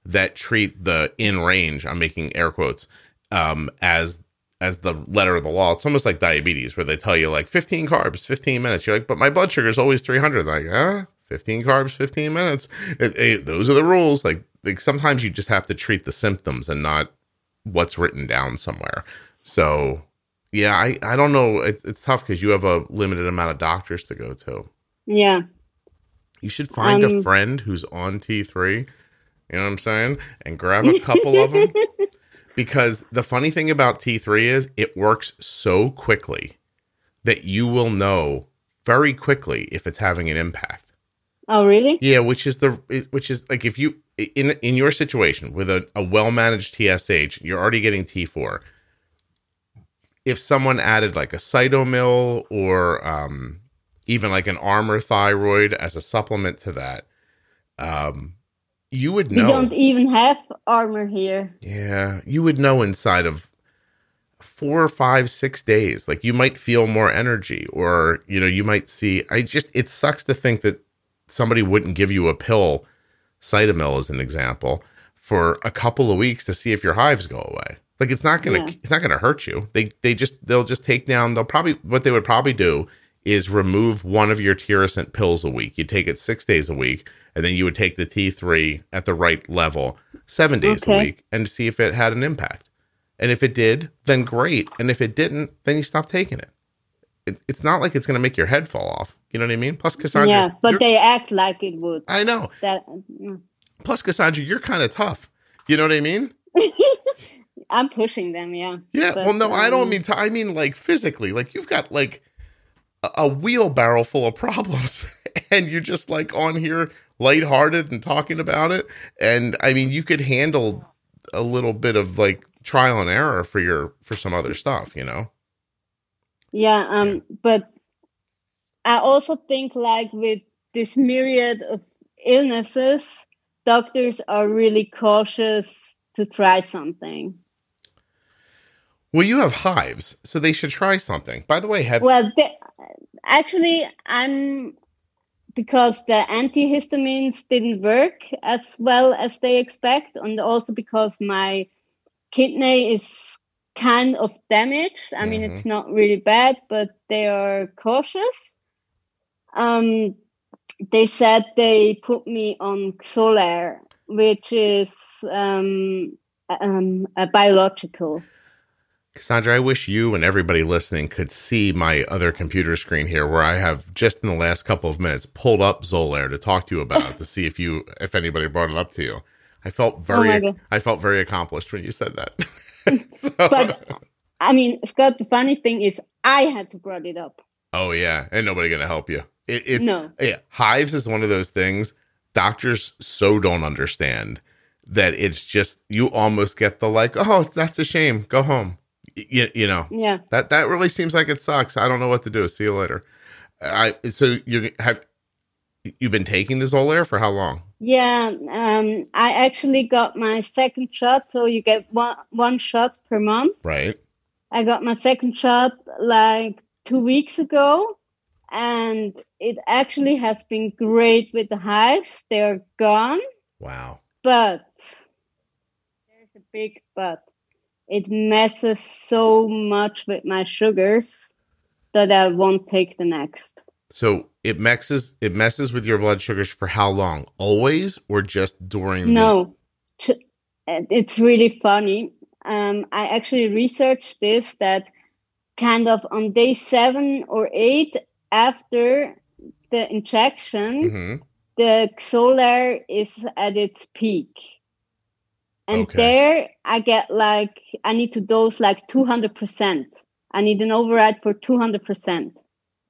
that treat the in range. I'm making air quotes um, as as the letter of the law. It's almost like diabetes, where they tell you like 15 carbs, 15 minutes. You're like, but my blood sugar is always 300. They're like, huh? 15 carbs, 15 minutes. It- it- those are the rules. Like, like sometimes you just have to treat the symptoms and not what's written down somewhere. So, yeah, I, I don't know. It's, it's tough because you have a limited amount of doctors to go to. Yeah. You should find a Um, friend who's on T3, you know what I'm saying? And grab a couple of them. Because the funny thing about T3 is it works so quickly that you will know very quickly if it's having an impact. Oh, really? Yeah, which is the which is like if you in in your situation with a, a well managed TSH, you're already getting T4. If someone added like a Cytomel or um, even like an Armour Thyroid as a supplement to that, um, you would We know. don't even have Armour here. Yeah, you would know inside of four or five, six days. Like you might feel more energy, or you know, you might see. I just it sucks to think that somebody wouldn't give you a pill, Cytomel as an example, for a couple of weeks to see if your hives go away. Like it's not gonna Yeah. it's not gonna hurt you. They they just they'll just take down. They'll probably what they would probably do is remove one of your Tirosint pills a week. You take it six days a week, and then you would take the T3 at the right level seven days a week and see if it had an impact. And if it did, then great. And if it didn't, then you stop taking it. it it's not like it's going to make your head fall off. You know what I mean? Plus, Cassandra, yeah, but they act like it would. I know. That mm. Plus, Cassandra, you're kind of tough. You know what I mean? I'm pushing them, yeah. Yeah. But, well, no, I don't um, mean. To, I mean like physically. Like you've got like a, a wheelbarrow full of problems, and you're just like on here lighthearted and talking about it. And I mean, you could handle a little bit of like trial and error for your for some other stuff. You know. Yeah, um, but I also think like with this myriad of illnesses, doctors are really cautious to try something. Well, you have hives, so they should try something. By the way, have Well, the, actually, I'm because the antihistamines didn't work as well as they expect, and also because my kidney is kind of damaged. I mean, it's not really bad, but they are cautious. Um, they said they put me on Xolair, which is um, um, a biological. Cassandra, I wish you and everybody listening could see my other computer screen here where I have just in the last couple of minutes pulled up Xolair to talk to you about to see if you if anybody brought it up to you. I felt Oh very God. I felt very accomplished when you said that. So- But I mean, Scott, the funny thing is, I had to brought it up. oh yeah, ain't nobody gonna help you. It, it's No. yeah, hives is one of those things doctors so don't understand that it's just you almost get the like, oh, that's a shame, go home. You, you know, Yeah. That that really seems like it sucks. I don't know what to do. See you later. I so you have you've been taking the Xolair for how long? Yeah, um, I actually got my second shot. So you get one one shot per month. Right. I got my second shot like two weeks ago, and it actually has been great with the hives. They're gone, Wow. but there's a big but. It messes so much with my sugars that I won't take the next. So it messes it messes with your blood sugars for how long? Always or just during? No, uh, it's really funny. Um, I actually researched this that kind of on day seven or eight after the injection, Mhm. the Xolair is at its peak. And Okay. there I get like, I need to dose like 200%. I need an override for 200%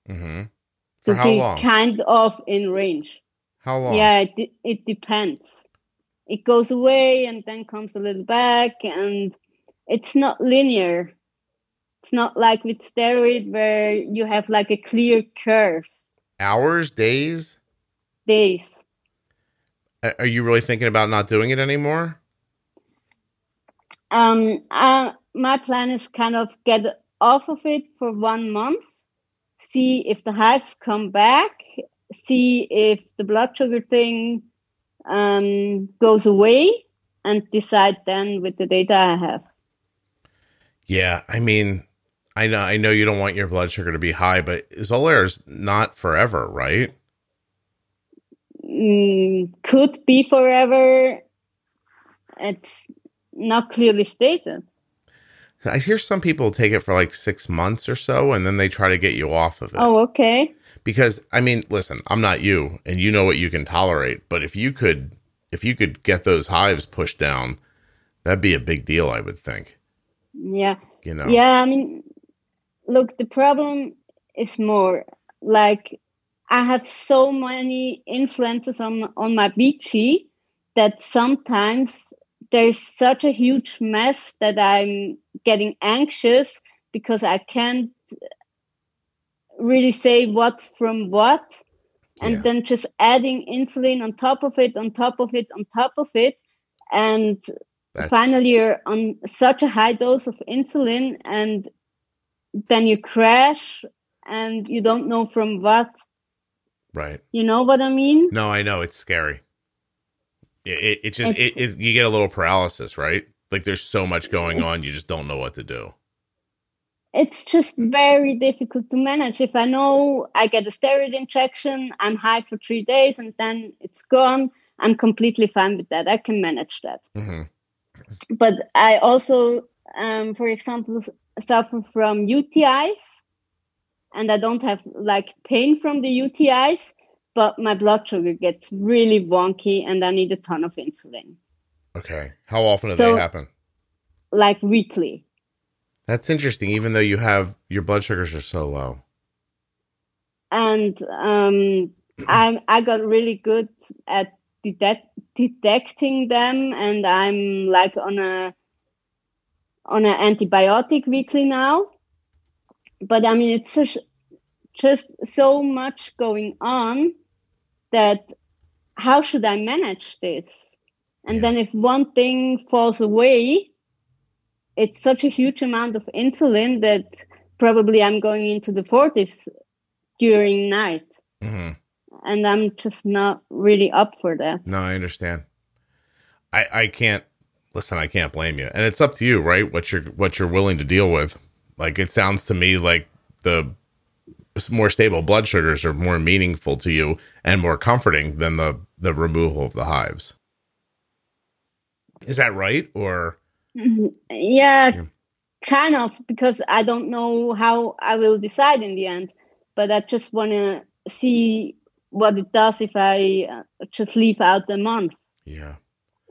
Mhm. to For how be long? kind of in range. How long? Yeah, it, de- it depends. It goes away and then comes a little back, and it's not linear. It's not like with steroid where you have like a clear curve. Hours, days? Days. Are you really thinking about not doing it anymore? Um, uh, my plan is kind of get off of it for one month, see if the hives come back, see if the blood sugar thing um, goes away, and decide then with the data I have. Yeah, I mean, I know I know you don't want your blood sugar to be high, but Xolair is not forever, right? mm, could be forever. It's not clearly stated. I hear some people take it for like six months or so, and then they try to get you off of it. Oh, okay. Because I mean, listen, I'm not you, and you know what you can tolerate. But if you could, if you could get those hives pushed down, that'd be a big deal. I would think. Yeah. You know. Yeah. I mean, look, the problem is more like I have so many influences on on my BG that sometimes there's such a huge mess that I'm getting anxious because I can't really say what's from what. And Yeah. then just adding insulin on top of it, on top of it, on top of it. And That's- finally you're on such a high dose of insulin and then you crash and you don't know from what. Right. You know what I mean? No, I know it's scary. It, it, just it, it, you get a little paralysis, right? Like there's so much going on, you just don't know what to do. It's just very difficult to manage. If I know I get a steroid injection, I'm high for three days and then it's gone, I'm completely fine with that. I can manage that. hmm but I also, um, for example, suffer from UTIs, and I don't have like pain from the UTIs, but my blood sugar gets really wonky, and I need a ton of insulin. Okay. How often do So- they happen? like weekly. That's interesting, even though you have your blood sugars are so low. And um, I I got really good at detect, detecting them, and I'm like on a on an antibiotic weekly now. But I mean, it's such, just so much going on that how should I manage this? And Yeah. then if one thing falls away, it's such a huge amount of insulin that probably I'm going into the 40s during night. hmm And I'm just not really up for that. No, I understand. I I can't listen. I can't blame you, and it's up to you, right? What you're what you're willing to deal with. Like it sounds to me like the more stable blood sugars are more meaningful to you and more comforting than the the removal of the hives. Is that right? Or Mhm. Yeah, Yeah. kind of, because I don't know how I will decide in the end. But I just want to see what it does if I uh, just leave out the month. yeah,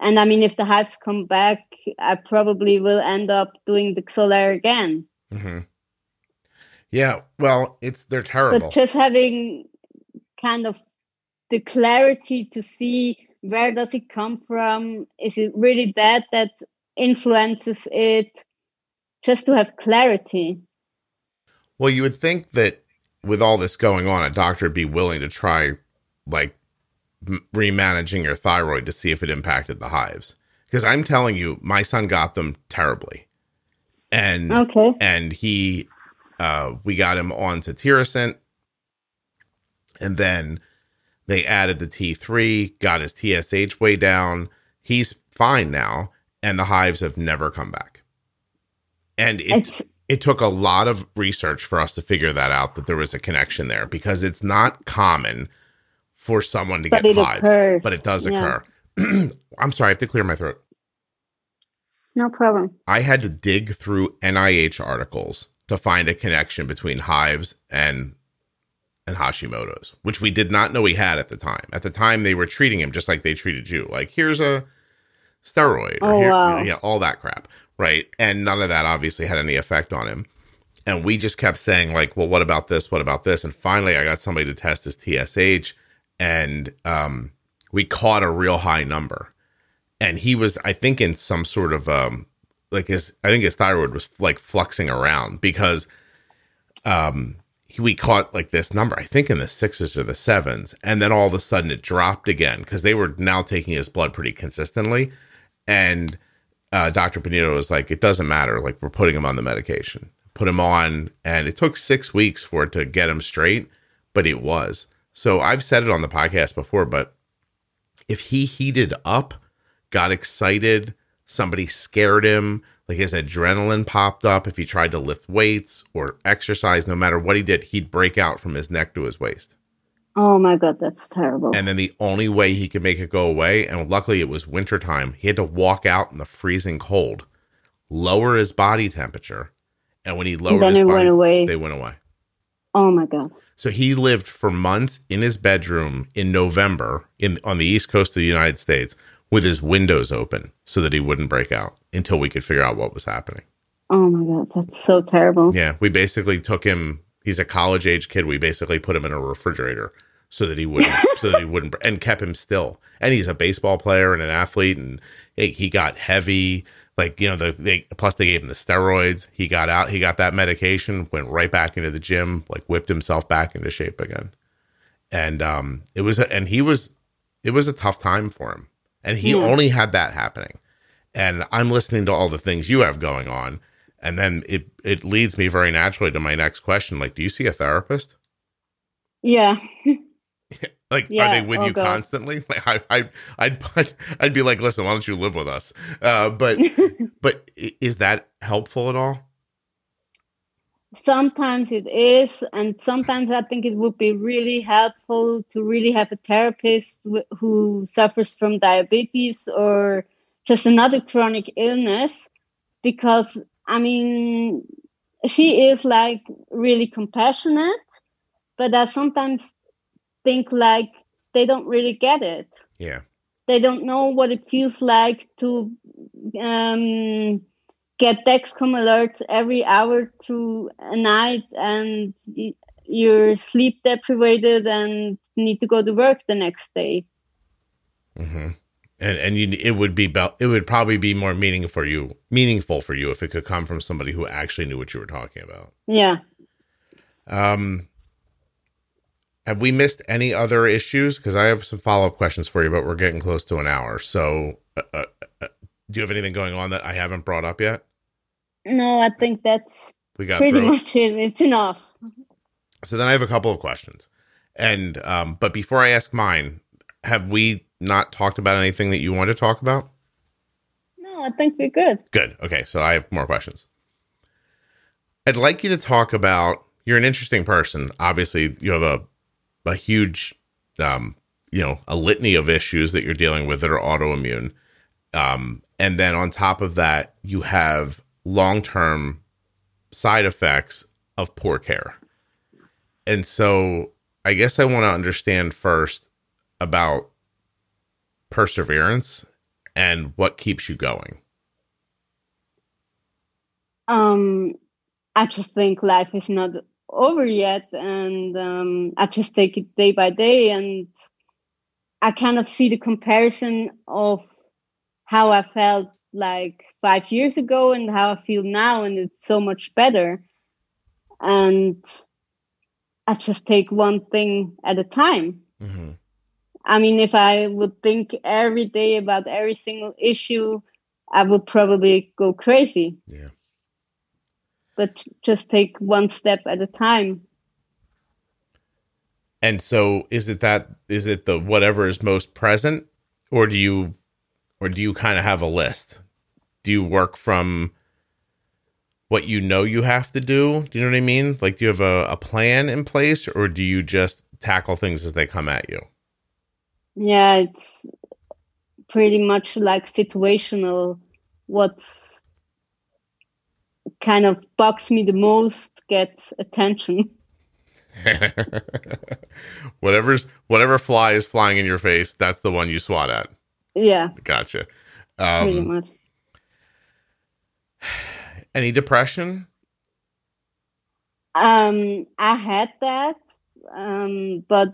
And I mean, if the hives come back, I probably will end up doing the Xolair again. hmm yeah. Well, it's they're terrible. But just having kind of the clarity to see where does it come from? Is it really that that influences it? Just to have clarity. Well, you would think that with all this going on, a doctor would be willing to try, like, m- remanaging your thyroid to see if it impacted the hives. Because I'm telling you, my son got them terribly, and Okay. and he, uh, we got him on to Tirosint, and then they added the T3, got his TSH way down. He's fine now, and the hives have never come back. And it It's it took a lot of research for us to figure that out that there was a connection there because it's not common for someone to But get hives, occurs, but it does yeah. occur. I'm sorry, I have to clear my throat. no problem. I had to dig through NIH articles to find a connection between hives and and Hashimoto's, which we did not know he had at the time. At the time, they were treating him just like they treated you. Like, here's a steroid, or Oh, here, wow. yeah, all that crap, right? And none of that obviously had any effect on him. And we just kept saying, like, well, what about this? What about this? And finally, I got somebody to test his TSH, and um, we caught a real high number. And he was, I think, in some sort of um, like his, I think his thyroid was like fluxing around because um, he, we caught like this number, I think in the sixes or the sevens, and then all of a sudden it dropped again because they were now taking his blood pretty consistently, and uh, Dr. Benito was like, it doesn't matter, like we're putting him on the medication, put him on, and it took six weeks for it to get him straight, but it was. So I've said it on the podcast before, but if he heated up, got excited, somebody scared him, like his adrenaline popped up. If he tried to lift weights or exercise, no matter what he did, he'd break out from his neck to his waist. Oh my god, that's terrible. And then the only way he could make it go away, and luckily it was wintertime, he had to walk out in the freezing cold, lower his body temperature. And when he lowered then his it body, went away. they went away. oh my god. So he lived for months in his bedroom in November in on the east coast of the United States with his windows open so that he wouldn't break out until we could figure out what was happening. Oh my god, that's so terrible. Yeah, we basically took him. He's a college age kid. We basically put him in a refrigerator so that he wouldn't, so that he wouldn't, and kept him still. And he's a baseball player and an athlete, and he, he got heavy. Like you know, the they plus they gave him the steroids. He got out. He got that medication. Went right back into the gym. Like whipped himself back into shape again. And um, it was, a, and he was, it was a tough time for him. And he Yeah. only had that happening. And I'm listening to all the things you have going on. And then it it leads me very naturally to my next question. Like do you see a therapist? Yeah. like are they with oh you constantly? Like I, I I'd, I'd I'd be like listen why don't you live with us? Uh but but is that helpful at all sometimes it is and sometimes i think it would be really helpful to really have a therapist wh- who suffers from diabetes or just another chronic illness because i mean she is like really compassionate but i sometimes think like they don't really get it. Yeah. They don't know what it feels like to um, get Dexcom alerts every hour to a night, and you're sleep deprived and need to go to work the next day. Mm-hmm. And and you, it would be it would probably be more meaningful for you meaningful for you if it could come from somebody who actually knew what you were talking about. Yeah. Um. Have we missed any other issues? Because I have some follow up questions for you, but we're getting close to an hour. So, uh, uh, uh, do you have anything going on that I haven't brought up yet? No, I think that's we got pretty much it. It's enough. So then I have a couple of questions, and um, but before I ask mine, have we not talked about anything that you want to talk about? No, I think we're good. Good. Okay, so I have more questions. I'd like you to talk about. You're an interesting person. Obviously, you have a a huge, um, you know, a litany of issues that you're dealing with that are autoimmune. Um, and then on top of that, you have long term side effects of poor care. And so I guess I want to understand first about perseverance and what keeps you going. Um, I just think life is not over yet, and um, I just take it day by day, and I kind of see the comparison of how I felt like five years ago and how I feel now, and it's so much better. And I just take one thing at a time. Mm-hmm. I mean, if I would think every day about every single issue, I would probably go crazy. Yeah. But just take one step at a time. And so is it that is it the whatever is most present or do you or do you kind of have a list? Do you work from what you know you have to do? Do you know what I mean? Like, do you have a, a plan in place or do you just tackle things as they come at you? Yeah, it's pretty much like situational. What's kind of bugs me the most gets attention. Whatever's whatever fly is flying in your face, that's the one you swat at. Yeah. Gotcha. Um, pretty much. Any depression? Um, I had that, um, but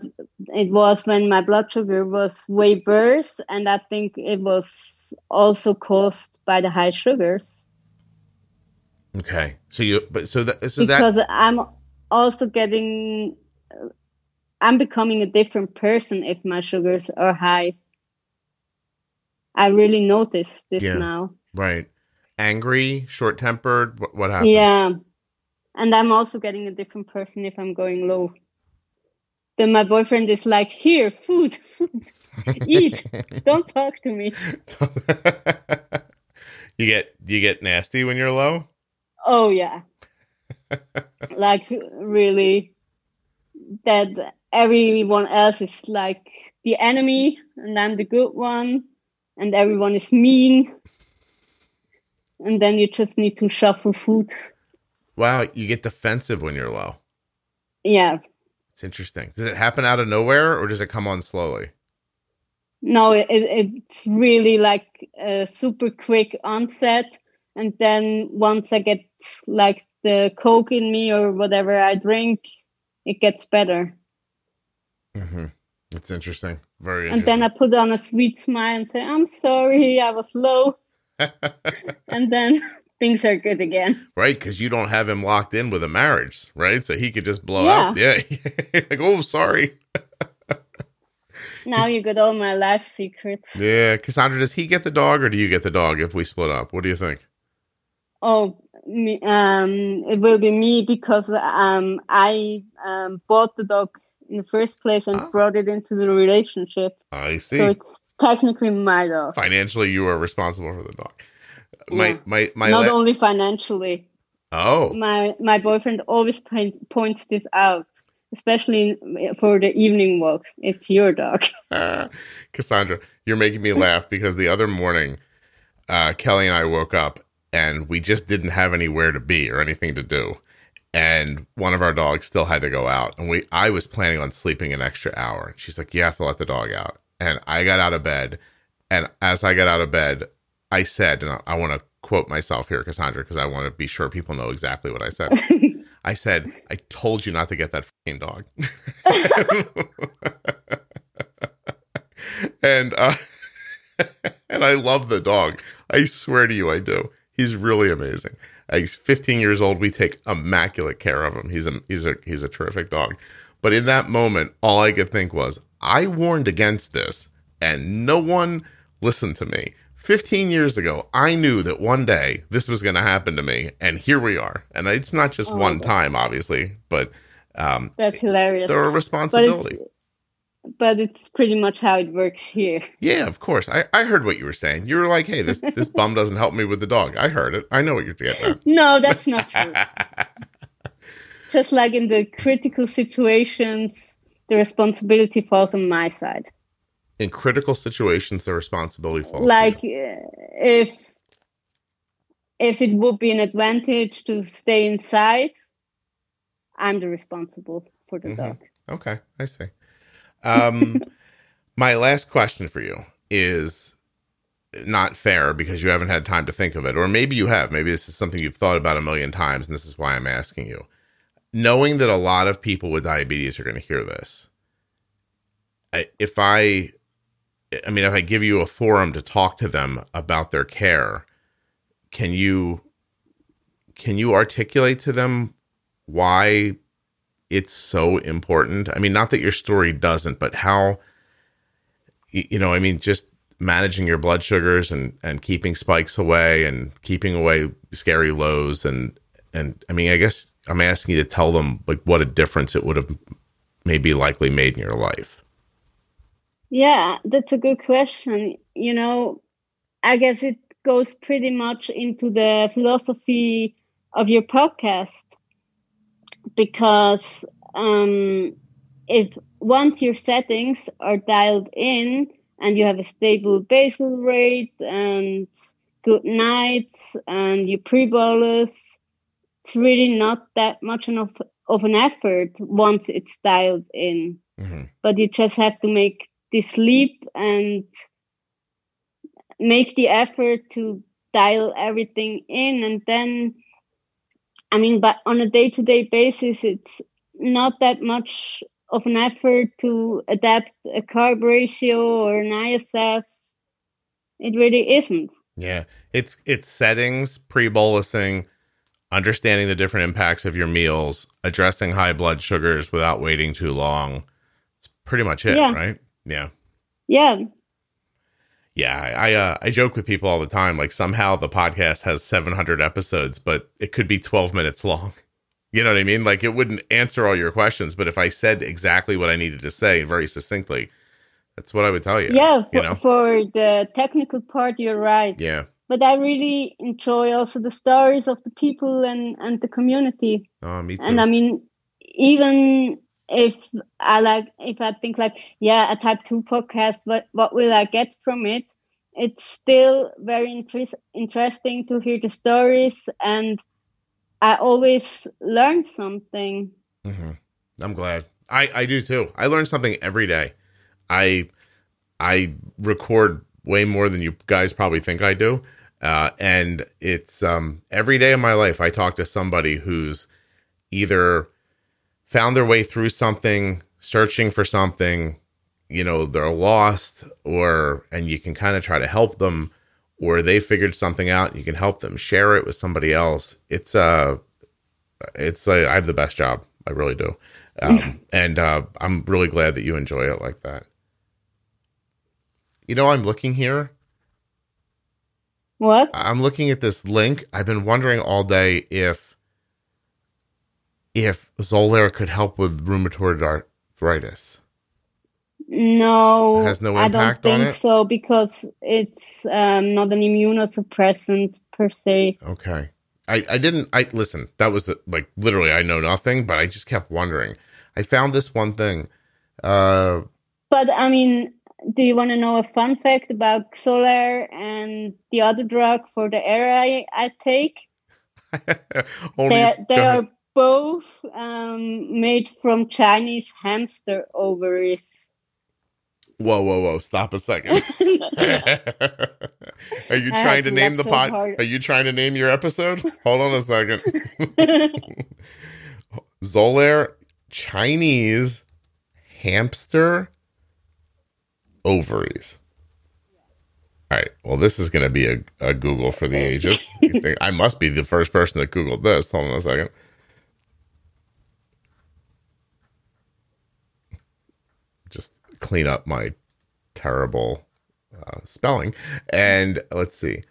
it was when my blood sugar was way worse, and I think it was also caused by the high sugars. Okay, so you, but so that so that, because that... I'm also getting, I'm becoming a different person if my sugars are high. I really notice this yeah, now. Right angry, short tempered? What, what happens? Yeah. And I'm also getting a different person if I'm going low. Then my boyfriend is like, here, food, food. eat. Don't talk to me. you get you get nasty when you're low? Oh yeah. like really that everyone else is like the enemy and I'm the good one and everyone is mean and then you just need to shuffle food. Wow, you get defensive when you're low. Yeah. It's interesting. Does it happen out of nowhere or does it come on slowly? No, it, it's really like a super quick onset. And then once I get like the Coke in me or whatever I drink, it gets better. Mm-hmm. It's interesting. Very interesting. And then I put on a sweet smile and say, I'm sorry, I was low. And then things are good again. Right, because you don't have him locked in with a marriage, right? So he could just blow yeah. up. Yeah. like, oh, sorry. now you got all my life secrets. Yeah. Cassandra, does he get the dog or do you get the dog if we split up? What do you think? Oh, me, um, it will be me because um, I um, bought the dog in the first place and oh. brought it into the relationship. I see. So it's technically my dog. Financially, you are responsible for the dog. My yeah. my my. Not la- only financially. Oh. My my boyfriend always point, points this out, especially for the evening walks. It's your dog. Uh, Cassandra, you're making me laugh because the other morning, uh, Kelly and I woke up and we just didn't have anywhere to be or anything to do and one of our dogs still had to go out and we i was planning on sleeping an extra hour and she's like you have to let the dog out and I got out of bed. And as I got out of bed, I said, and I, I want to quote myself here, Cassandra, because I want to be sure people know exactly what I said. I said, I told you not to get that fucking dog. and uh, and I love the dog. I swear to you, I do. He's really amazing. Uh, he's 15 years old. We take immaculate care of him. He's a he's a he's a terrific dog. But in that moment, all I could think was, I warned against this, and no one listened to me. 15 years ago, I knew that one day this was going to happen to me, and here we are. And it's not just Oh, one God. time, obviously, but um, That's hilarious. they're a But responsibility. it's, but it's pretty much how it works here. Yeah, of course. I, I heard what you were saying. You were like, hey, this, this bum doesn't help me with the dog. I heard it. I know what you're getting at. No, that's not true. Just like in the critical situations, the responsibility falls on my side. In critical situations, the responsibility falls. like uh, if if it would be an advantage to stay inside, I'm the responsible for the Mhm. dog. Okay, I see. Um, my last question for you is not fair because you haven't had time to think of it, or maybe you have. Maybe this is something you've thought about a million times, and this is why I'm asking you. Knowing that a lot of people with diabetes are going to hear this, if I, I mean, if I give you a forum to talk to them about their care, can you, can you articulate to them why it's so important. I mean, not that your story doesn't, but how you know, I mean, just managing your blood sugars and and keeping spikes away and keeping away scary lows and and I mean, I guess I'm asking you to tell them like what a difference it would have maybe likely made in your life. Yeah, that's a good question. You know, I guess it goes pretty much into the philosophy of your podcast because um, if once your settings are dialed in and you have a stable basal rate and good nights and you pre-bolus, it's really not that much enough of an effort once it's dialed in. Hmm but you just have to make this leap and make the effort to dial everything in. And then i mean but on a day-to-day basis it's not that much of an effort to adapt a carb ratio or an isf it really isn't. Yeah, it's it's settings, pre-bolusing, understanding the different impacts of your meals, addressing high blood sugars without waiting too long. It's pretty much it, Yeah. right? Yeah. yeah Yeah, I uh, I joke with people all the time. Like somehow the podcast has 700 episodes, but it could be 12 minutes long. You know what I mean? Like it wouldn't answer all your questions, but if I said exactly what I needed to say very succinctly, that's what I would tell you. yeah, for, you know? for the technical part you're right Yeah. But i really enjoy also the stories of the people and and the community Oh, me too. and i mean even if i like if i think like yeah a type 2 podcast what what will i get from it it's still very interest, interesting to hear the stories and i always learn something hmm I'm glad. I I do too. I learn something every day. I I record way more than you guys probably think I do, uh, and it's um, every day of my life. I talk to somebody who's either found their way through something, searching for something, you know, they're lost, or and you can kind of try to help them, or they figured something out. You can help them share it with somebody else. It's uh it's uh, I have the best job. I really do. Um, and uh, I'm really glad that you enjoy it like that. You know, I'm looking here. what I'm looking at this link. I've been wondering all day if if Xolair could help with rheumatoid arthritis. no Has no i don't impact on think it? so because it's um, not an immunosuppressant per se Okay. I, I didn't I listen, that was the, like literally I know nothing, but I just kept wondering. I found this one thing. Uh But I mean, do you want to know a fun fact about Xolair and the other drug for the air I, I take? They, they are both um, made from Chinese hamster ovaries. Whoa, whoa, whoa! Stop a second. Are you trying to to name the so pod? hard. Are you trying to name your episode? Hold on a second. Xolair Chinese hamster ovaries. All right. Well, this is going to be a, a Google for the ages. Think, I must be the first person that Googled this. Hold on a second. Just clean up my terrible uh, spelling. And let's see.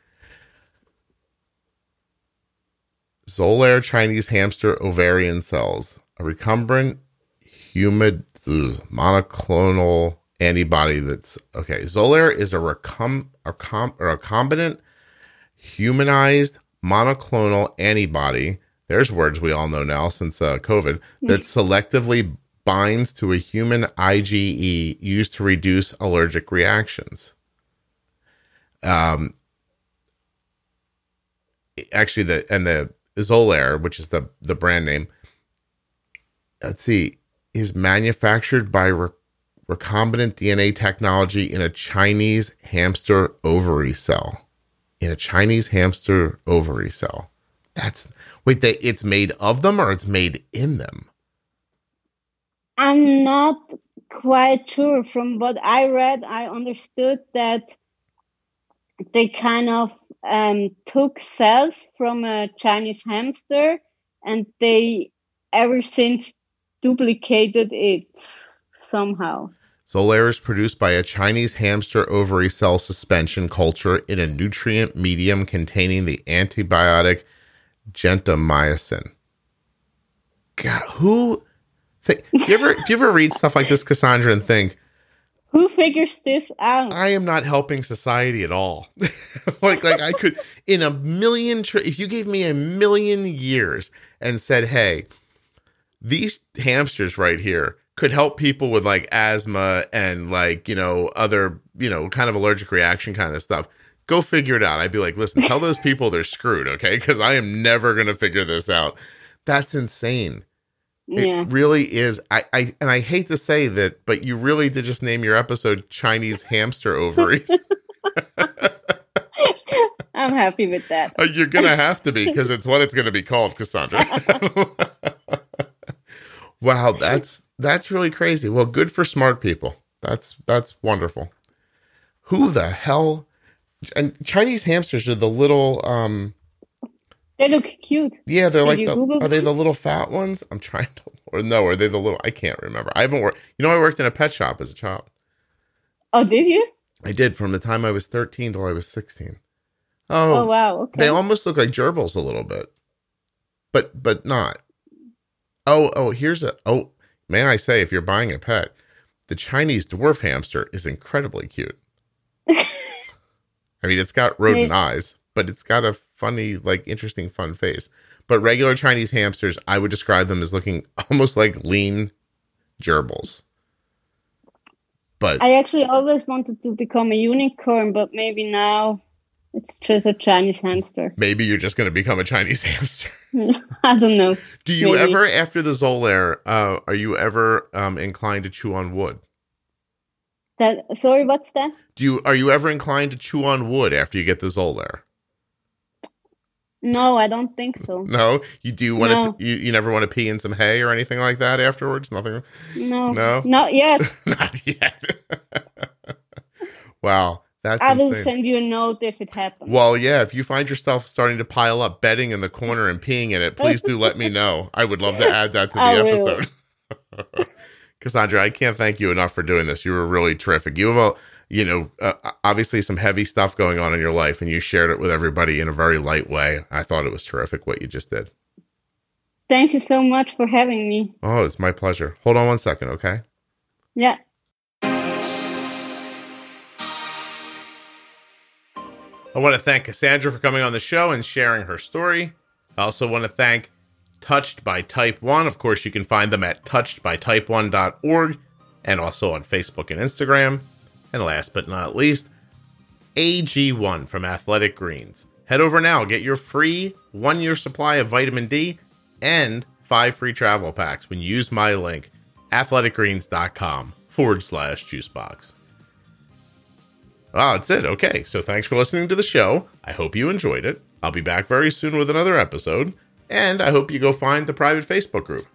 Xolair Chinese hamster ovarian cells, a recumbent humid ugh, monoclonal antibody that's okay. Xolair is a recom a com, or a recombinant humanized monoclonal antibody. There's words we all know now since uh, COVID that selectively binds to a human IgE used to reduce allergic reactions. Um, actually, the and the Xolair, which is the the brand name, let's see, is manufactured by re- recombinant DNA technology in a Chinese hamster ovary cell. In a Chinese hamster ovary cell. That's wait, they it's made of them or it's made in them. I'm not quite sure. From what I read, I understood that they kind of um, took cells from a Chinese hamster and they ever since duplicated it somehow. Xolair is produced by a Chinese hamster ovary cell suspension culture in a nutrient medium containing the antibiotic gentamicin. God, who? Think, do you ever do you ever read stuff like this, Cassandra, and think Who figures this out? I am not helping society at all? like, like I could in a million. Tr- if you gave me a million years and said, "Hey, these hamsters right here could help people with like asthma and like you know other you know kind of allergic reaction kind of stuff." Go figure it out. I'd be like, listen, tell those people they're screwed, okay? Because I am never going to figure this out. That's insane. It really is. I, I and I hate to say that, but you really did just name your episode Chinese hamster ovaries. I'm happy with that. Uh, You're gonna have to be because it's what it's gonna be called, Cassandra. Wow, that's that's really crazy. Well, good for smart people. That's that's wonderful. Who the hell? And Chinese hamsters are the little um They look cute. yeah they're Did like the Google are they the little fat ones? I'm trying to or no are they the little I can't remember. I haven't worked. You know I worked in a pet shop as a child. Oh, did you? I did from the time I was 13 till I was 16. Oh, Oh, wow. Okay. they almost look like gerbils a little bit, but but not. Oh oh, here's a oh. May I say, if you're buying a pet, the Chinese dwarf hamster is incredibly cute. I mean, it's got rodent eyes, but it's got a funny, like, interesting, fun face. But regular Chinese hamsters, I would describe them as looking almost like lean gerbils. But I actually always wanted to become a unicorn, but maybe now it's just a Chinese hamster. maybe you're just going to become a Chinese hamster. I don't know. Do you Maybe. ever, after the Xolair, uh, are you ever um, inclined to chew on wood? That sorry, what's that? Do you are you ever inclined to chew on wood after you get the Xolair? No, I don't think so. No, you do want No. to. You, you never want to pee in some hay or anything like that afterwards. Nothing. No, No? not yet. Not yet. wow, that's I will insane. send you a note if it happens. Well, yeah, if you find yourself starting to pile up bedding in the corner and peeing in it, please do let me know. I would love to add that to the I episode. Cassandra, I can't thank you enough for doing this. You were really terrific. You have a, you know, uh, obviously some heavy stuff going on in your life, and you shared it with everybody in a very light way. I thought it was terrific what you just did. Thank you so much for having me. Oh, it's my pleasure. Hold on one second, okay? Yeah. I want to thank Cassandra for coming on the show and sharing her story. I also want to thank Touched by Type 1. Of course, you can find them at touchedbytype1.org and also on Facebook and Instagram. And last but not least, AG1 from Athletic Greens. Head over now, get your free one year supply of vitamin D and five free travel packs when you use my link, athleticgreens.com forward slash juicebox. Ah, that's it. Okay. So thanks for listening to the show. I hope you enjoyed it. I'll be back very soon with another episode. And I hope you go find the private Facebook group,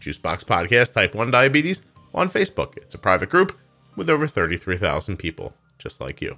Juicebox Podcast Type 1 Diabetes, on Facebook. It's a private group with over 33,000 people just like you.